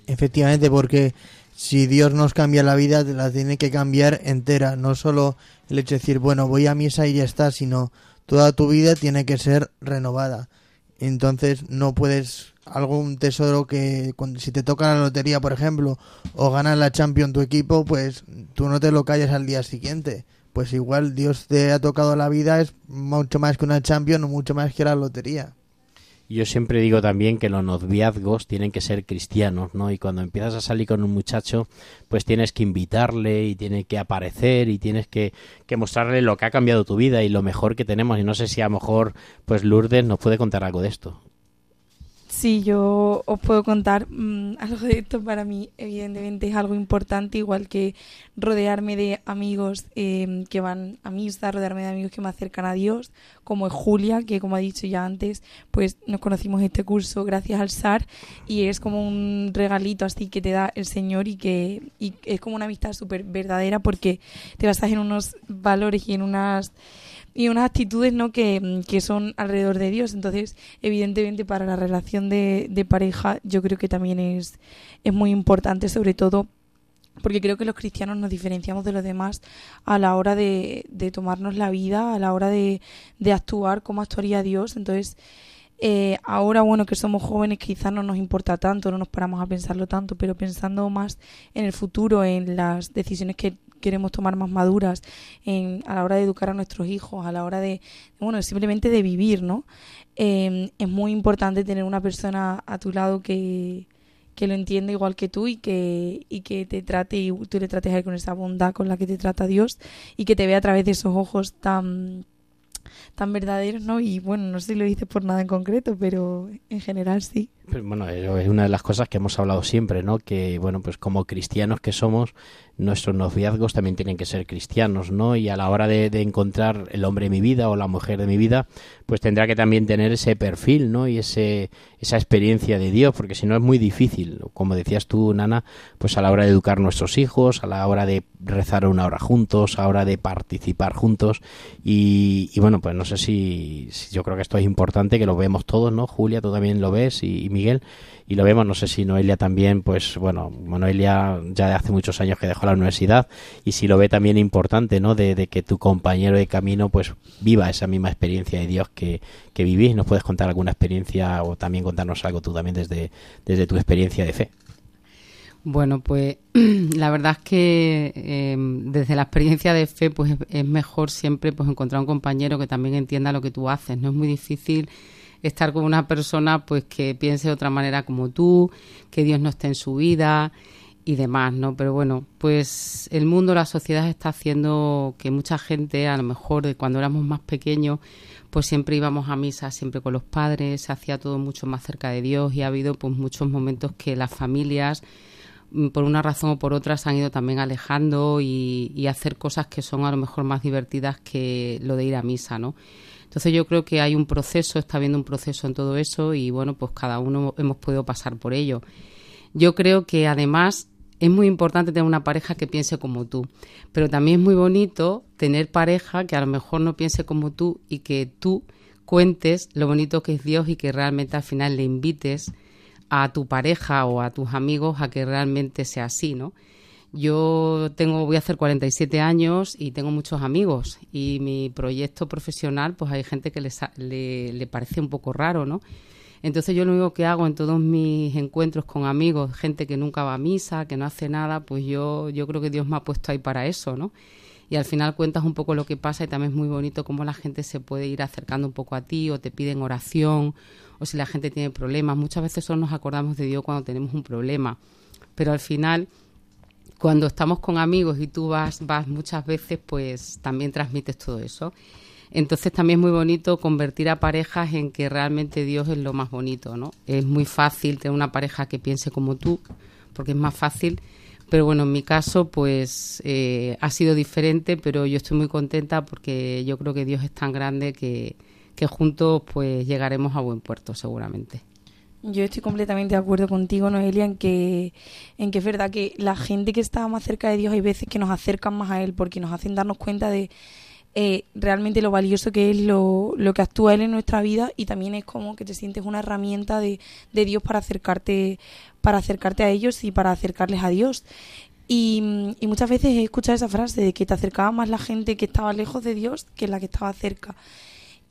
Efectivamente, porque si Dios nos cambia la vida, la tiene que cambiar entera, no solo el hecho de decir, bueno, voy a misa y ya está, sino toda tu vida tiene que ser renovada. Entonces no puedes algún tesoro que si te toca la lotería, por ejemplo, o ganas la Champions tu equipo, pues tú no te lo calles al día siguiente. Pues igual Dios te ha tocado la vida es mucho más que una Champions o mucho más que la lotería. Yo siempre digo también que los noviazgos tienen que ser cristianos, ¿no? Y cuando empiezas a salir con un muchacho, pues tienes que invitarle y tiene que aparecer y tienes que, que mostrarle lo que ha cambiado tu vida y lo mejor que tenemos. Y no sé si a lo mejor, pues Lourdes nos puede contar algo de esto. Sí, yo os puedo contar mmm, algo de esto. Para mí, evidentemente, es algo importante, igual que rodearme de amigos eh, que van a misa, rodearme de amigos que me acercan a Dios, como es Julia, que como ha dicho ya antes, pues nos conocimos este curso gracias al SAR y es como un regalito así que te da el Señor y que y es como una amistad súper verdadera porque te basas en unos valores y en unas y unas actitudes no que, que, son alrededor de Dios. Entonces, evidentemente, para la relación de, de, pareja, yo creo que también es, es muy importante, sobre todo porque creo que los cristianos nos diferenciamos de los demás a la hora de, de tomarnos la vida, a la hora de, de actuar como actuaría Dios. Entonces, eh, ahora, bueno, que somos jóvenes, quizás no nos importa tanto, no nos paramos a pensarlo tanto, pero pensando más en el futuro, en las decisiones que queremos tomar más maduras en, a la hora de educar a nuestros hijos, a la hora de, bueno, simplemente de vivir, ¿no? Eh, es muy importante tener una persona a tu lado que, que lo entienda igual que tú y que, y que te trate y tú le trates a él con esa bondad con la que te trata Dios y que te vea a través de esos ojos tan tan verdaderos, ¿no? Y bueno, no sé si lo dices por nada en concreto, pero en general sí. Bueno, es una de las cosas que hemos hablado siempre, ¿no? Que, bueno, pues como cristianos que somos, nuestros noviazgos también tienen que ser cristianos, ¿no? Y a la hora de, encontrar el hombre de mi vida o la mujer de mi vida, pues tendrá que también tener ese perfil, ¿no? Y ese, esa experiencia de Dios, porque si no es muy difícil, como decías tú, Nana, pues a la hora de educar nuestros hijos, a la hora de rezar una hora juntos, a la hora de participar juntos. Y, bueno, pues no sé si, yo creo que esto es importante, que lo vemos todos, ¿no? Julia, tú también lo ves y Miguel, y lo vemos, no sé si Noelia también, pues bueno, Noelia ya de hace muchos años que dejó la universidad y si lo ve también importante, ¿no? De, que tu compañero de camino pues viva esa misma experiencia de Dios que, que vivís. ¿Nos puedes contar alguna experiencia o también contarnos algo tú también desde, desde tu experiencia de fe? Bueno, pues la verdad es que em, desde la experiencia de fe, pues es mejor siempre pues encontrar un compañero que también entienda lo que tú haces. No es muy difícil estar con una persona pues que piense de otra manera como tú, que Dios no esté en su vida y demás, ¿no? Pero bueno, pues el mundo, la sociedad está haciendo que mucha gente, a lo mejor de cuando éramos más pequeños, pues siempre íbamos a misa, siempre con los padres, se hacía todo mucho más cerca de Dios y ha habido pues muchos momentos que las familias mm, por una razón o por otra se han ido también alejando y, y hacer cosas que son a lo mejor más divertidas que lo de ir a misa, ¿no? Entonces yo creo que hay un proceso, está habiendo un proceso en todo eso y bueno, pues cada uno hemos podido pasar por ello. Yo creo que además es muy importante tener una pareja que piense como tú, pero también es muy bonito tener pareja que a lo mejor no piense como tú y que tú cuentes lo bonito que es Dios y que realmente al final le invites a tu pareja o a tus amigos a que realmente sea así, ¿no? Yo tengo, voy a hacer 47 años y tengo muchos amigos y mi proyecto profesional, pues hay gente que le, le parece un poco raro, ¿no? Entonces yo lo único que hago en todos mis encuentros con amigos, gente que nunca va a misa, que no hace nada, pues yo, yo creo que Dios me ha puesto ahí para eso, ¿no? Y al final cuentas un poco lo que pasa y también es muy bonito cómo la gente se puede ir acercando un poco a ti o te piden oración o si la gente tiene problemas. Muchas veces solo nos acordamos de Dios cuando tenemos un problema, pero al final cuando estamos con amigos y tú vas, vas muchas veces, pues también transmites todo eso. Entonces también es muy bonito convertir a parejas en que realmente Dios es lo más bonito, ¿no? Es muy fácil tener una pareja que piense como tú, porque es más fácil. Pero bueno, en mi caso, pues eh, ha sido diferente, pero yo estoy muy contenta porque yo creo que Dios es tan grande que, que juntos pues llegaremos a buen puerto seguramente. Yo estoy completamente de acuerdo contigo, Noelia, en que, en que es verdad que la gente que está más cerca de Dios hay veces que nos acercan más a Él porque nos hacen darnos cuenta de eh, realmente lo valioso que es lo, lo que actúa Él en nuestra vida y también es como que te sientes una herramienta de, de Dios para acercarte, para acercarte a ellos y para acercarles a Dios. Y, y, muchas veces he escuchado esa frase de que te acercaba más la gente que estaba lejos de Dios que la que estaba cerca.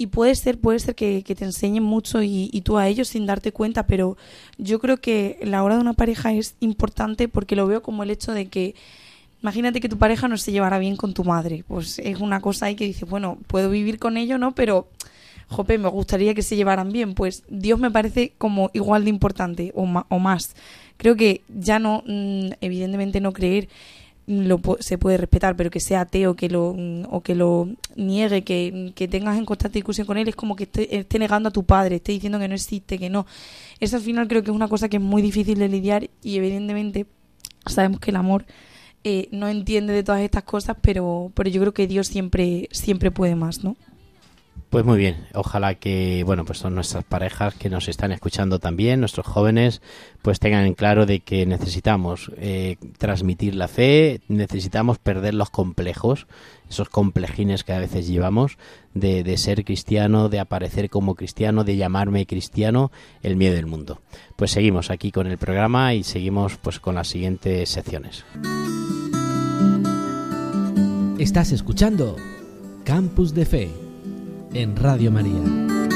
Y puede ser, puede ser que, te enseñen mucho y, tú a ellos sin darte cuenta, pero yo creo que la hora de una pareja es importante porque lo veo como el hecho de que, imagínate que tu pareja no se llevará bien con tu madre, pues es una cosa ahí que dices, bueno, puedo vivir con ello, ¿no? Pero, jope, me gustaría que se llevaran bien, pues Dios me parece como igual de importante o, o más. Creo que ya no, mm, evidentemente no creer lo, se puede respetar, pero que sea ateo que lo, o que lo niegue, que, tengas en constante discusión con él, es como que esté, negando a tu padre, esté diciendo que no existe, que no. Eso al final creo que es una cosa que es muy difícil de lidiar y evidentemente sabemos que el amor eh, no entiende de todas estas cosas, pero, pero yo creo que Dios siempre, siempre puede más, ¿no? Pues muy bien, ojalá que, bueno, pues son nuestras parejas que nos están escuchando también, nuestros jóvenes, pues tengan en claro de que necesitamos eh, transmitir la fe, necesitamos perder los complejos, esos complejines que a veces llevamos de, de ser cristiano, de aparecer como cristiano, de llamarme cristiano, el miedo del mundo. Pues seguimos aquí con el programa y seguimos pues con las siguientes secciones. Estás escuchando Campus de Fe en Radio María.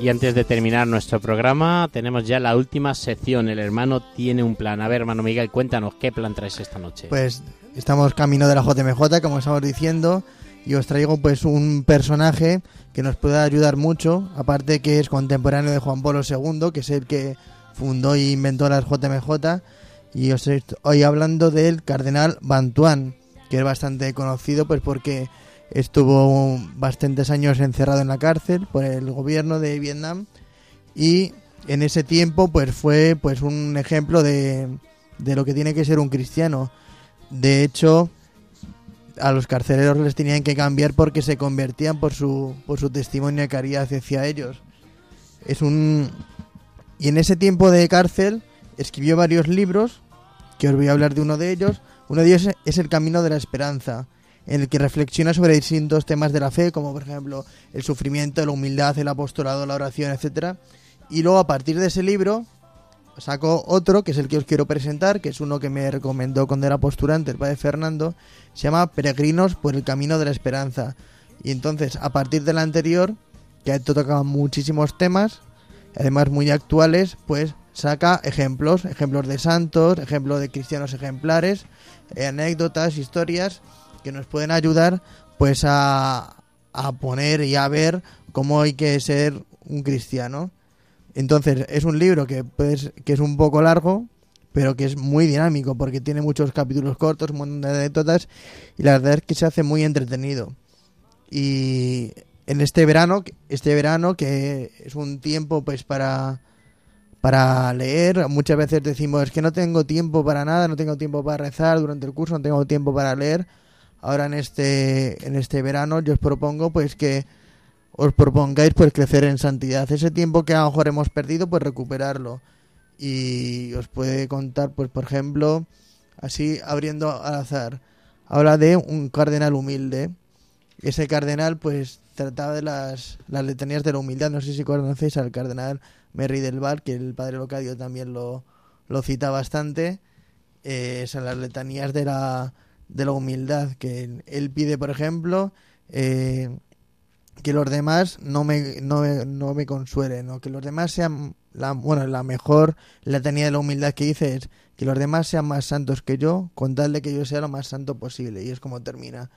Y antes de terminar nuestro programa, tenemos ya la última sección. El hermano tiene un plan. A ver, hermano Miguel, cuéntanos qué plan traes esta noche. Pues estamos camino de la JMJ, como estamos diciendo, y os traigo pues un personaje que nos puede ayudar mucho, aparte que es contemporáneo de Juan Pablo II, que es el que fundó y inventó las JMJ, y os estoy hablando del cardenal Bantuan, que es bastante conocido pues porque estuvo bastantes años encerrado en la cárcel por el gobierno de Vietnam y en ese tiempo pues fue pues un ejemplo de, de lo que tiene que ser un cristiano. De hecho, a los carceleros les tenían que cambiar porque se convertían por su, por su testimonio de caridad hacia ellos. Es un y en ese tiempo de cárcel escribió varios libros, que os voy a hablar de uno de ellos. Uno de ellos es El Camino de la Esperanza, en el que reflexiona sobre distintos temas de la fe, como por ejemplo el sufrimiento, la humildad, el apostolado, la oración, etcétera. Y luego a partir de ese libro saco otro, que es el que os quiero presentar, que es uno que me recomendó cuando era posturante el padre Fernando, se llama Peregrinos por el Camino de la Esperanza. Y entonces, a partir del anterior, que ha tocado muchísimos temas, además muy actuales, pues saca ejemplos, ejemplos de santos, ejemplos de cristianos ejemplares, eh, anécdotas, historias que nos pueden ayudar pues a, a poner y a ver cómo hay que ser un cristiano. Entonces, es un libro que, pues, que es un poco largo, pero que es muy dinámico porque tiene muchos capítulos cortos, un montón de anécdotas y la verdad es que se hace muy entretenido. Y en este verano, este verano que es un tiempo pues para para leer, muchas veces decimos es que no tengo tiempo para nada, no tengo tiempo para rezar durante el curso, no tengo tiempo para leer. Ahora en este en este verano yo os propongo pues que os propongáis pues crecer en santidad. Ese tiempo que a lo mejor hemos perdido pues recuperarlo. Y os puede contar pues por ejemplo, así abriendo al azar, habla de un cardenal humilde. Ese cardenal pues trataba de las, las letanías de la humildad. No sé si conocéis al cardenal Merry del Val, que el padre Locadio también lo, lo cita bastante. Eh, son las letanías de la, de la humildad, que él pide, por ejemplo, eh, que los demás no me, no, no me consuelen, o que los demás sean, la, bueno, la mejor letanía de la humildad que dice es que los demás sean más santos que yo, con tal de que yo sea lo más santo posible, y es como termina.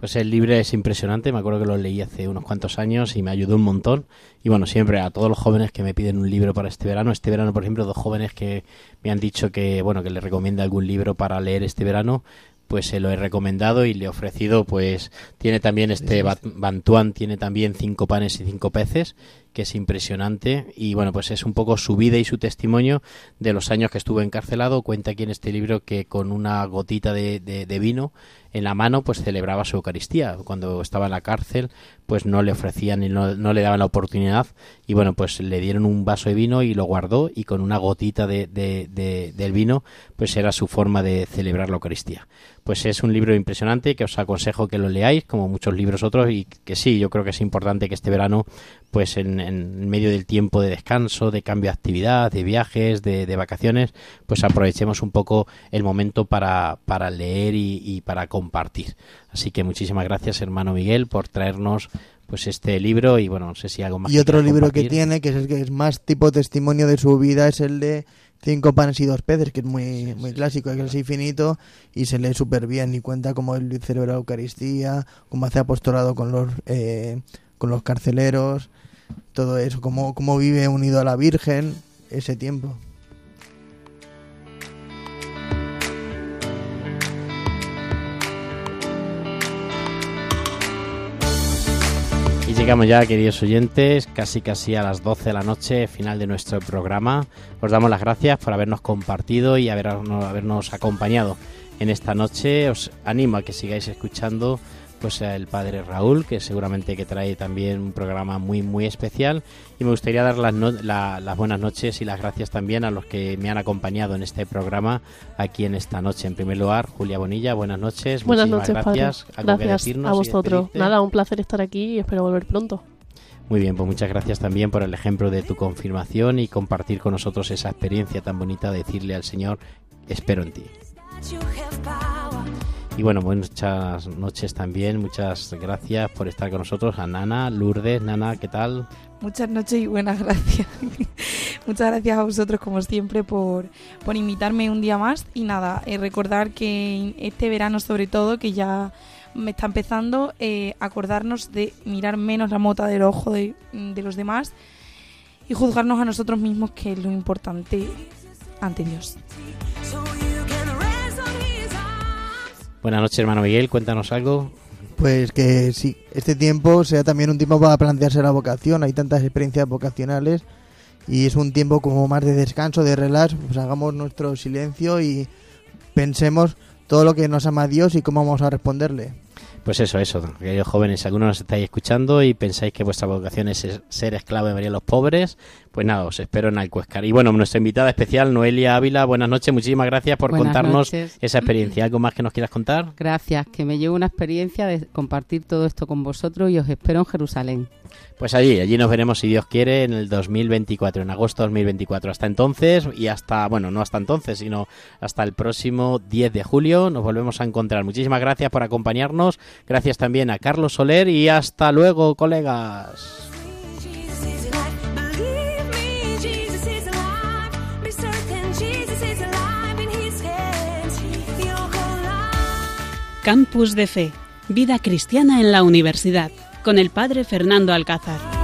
Pues el libro es impresionante, me acuerdo que lo leí hace unos cuantos años y me ayudó un montón. Y bueno, siempre a todos los jóvenes que me piden un libro para este verano, este verano, por ejemplo, dos jóvenes que me han dicho que, bueno, que les recomienda algún libro para leer este verano, pues se lo he recomendado y le he ofrecido, pues tiene también este Bantuan, tiene también cinco panes y cinco peces, que es impresionante y bueno, pues es un poco su vida y su testimonio de los años que estuvo encarcelado. Cuenta aquí en este libro que con una gotita de, de- de vino en la mano, pues celebraba su Eucaristía. Cuando estaba en la cárcel, pues no le ofrecían y no, no le daban la oportunidad. Y bueno, pues le dieron un vaso de vino y lo guardó y con una gotita de, de- de- del vino, pues era su forma de celebrar la Eucaristía. Pues es un libro impresionante que os aconsejo que lo leáis, como muchos libros otros, y que sí, yo creo que es importante que este verano, pues en, en medio del tiempo de descanso, de cambio de actividad, de viajes, de, de vacaciones, pues aprovechemos un poco el momento para, para leer y, y para compartir. Así que muchísimas gracias, hermano Miguel, por traernos pues este libro y bueno, no sé si algo más. Y otro libro que tiene, que es el que es más tipo testimonio de su vida, es el de Cinco panes y dos peces, que es muy, muy clásico, que es infinito y se lee súper bien y cuenta cómo él celebra la Eucaristía, cómo hace apostolado con los, eh, con los carceleros, todo eso, cómo, cómo vive unido a la Virgen ese tiempo. Llegamos ya, queridos oyentes, casi casi a las 12 de la noche, final de nuestro programa. Os damos las gracias por habernos compartido y habernos, habernos acompañado en esta noche. Os animo a que sigáis escuchando pues el padre Raúl, que seguramente que trae también un programa muy muy especial. Y me gustaría dar las, no- la- las buenas noches y las gracias también a los que me han acompañado en este programa aquí en esta noche. En primer lugar, Julia Bonilla, buenas noches. Buenas Muchísimas noches, padre. gracias. ¿Algo que Gracias decirnos a vosotros. Nada, un placer estar aquí y espero volver pronto. Muy bien, pues muchas gracias también por el ejemplo de tu confirmación y compartir con nosotros esa experiencia tan bonita de decirle al Señor, espero en ti. Y bueno, muchas noches también. Muchas gracias por estar con nosotros. A Nana, Lourdes, Nana, ¿qué tal? Muchas noches y buenas gracias. Muchas gracias a vosotros, como siempre, por, por invitarme un día más. Y nada, eh, recordar que este verano, sobre todo, que ya me está empezando, eh, acordarnos de mirar menos la mota del ojo de, de los demás y juzgarnos a nosotros mismos, que es lo importante ante Dios. Buenas noches, hermano Miguel. Cuéntanos algo. Pues que sí, este tiempo sea también un tiempo para plantearse la vocación. Hay tantas experiencias vocacionales y es un tiempo como más de descanso, de relax. Pues hagamos nuestro silencio y pensemos todo lo que nos ama Dios y cómo vamos a responderle. Pues eso, eso, queridos jóvenes, algunos nos estáis escuchando y pensáis que vuestra vocación es ser esclavo de María de los pobres, pues nada, os espero en Alcuescar. Y bueno, nuestra invitada especial, Noelia Ávila, buenas noches, muchísimas gracias por Buenas contarnos noches. esa experiencia. ¿Algo más que nos quieras contar? Gracias, que me llevo una experiencia de compartir todo esto con vosotros y os espero en Jerusalén. Pues allí, allí nos veremos si Dios quiere en el 2024, en agosto de 2024. Hasta entonces y hasta, bueno, no hasta entonces, sino hasta el próximo 10 de julio nos volvemos a encontrar. Muchísimas gracias por acompañarnos. Gracias también a Carlos Soler y hasta luego, colegas. Campus de Fe, vida cristiana en la universidad, con el padre Fernando Alcázar.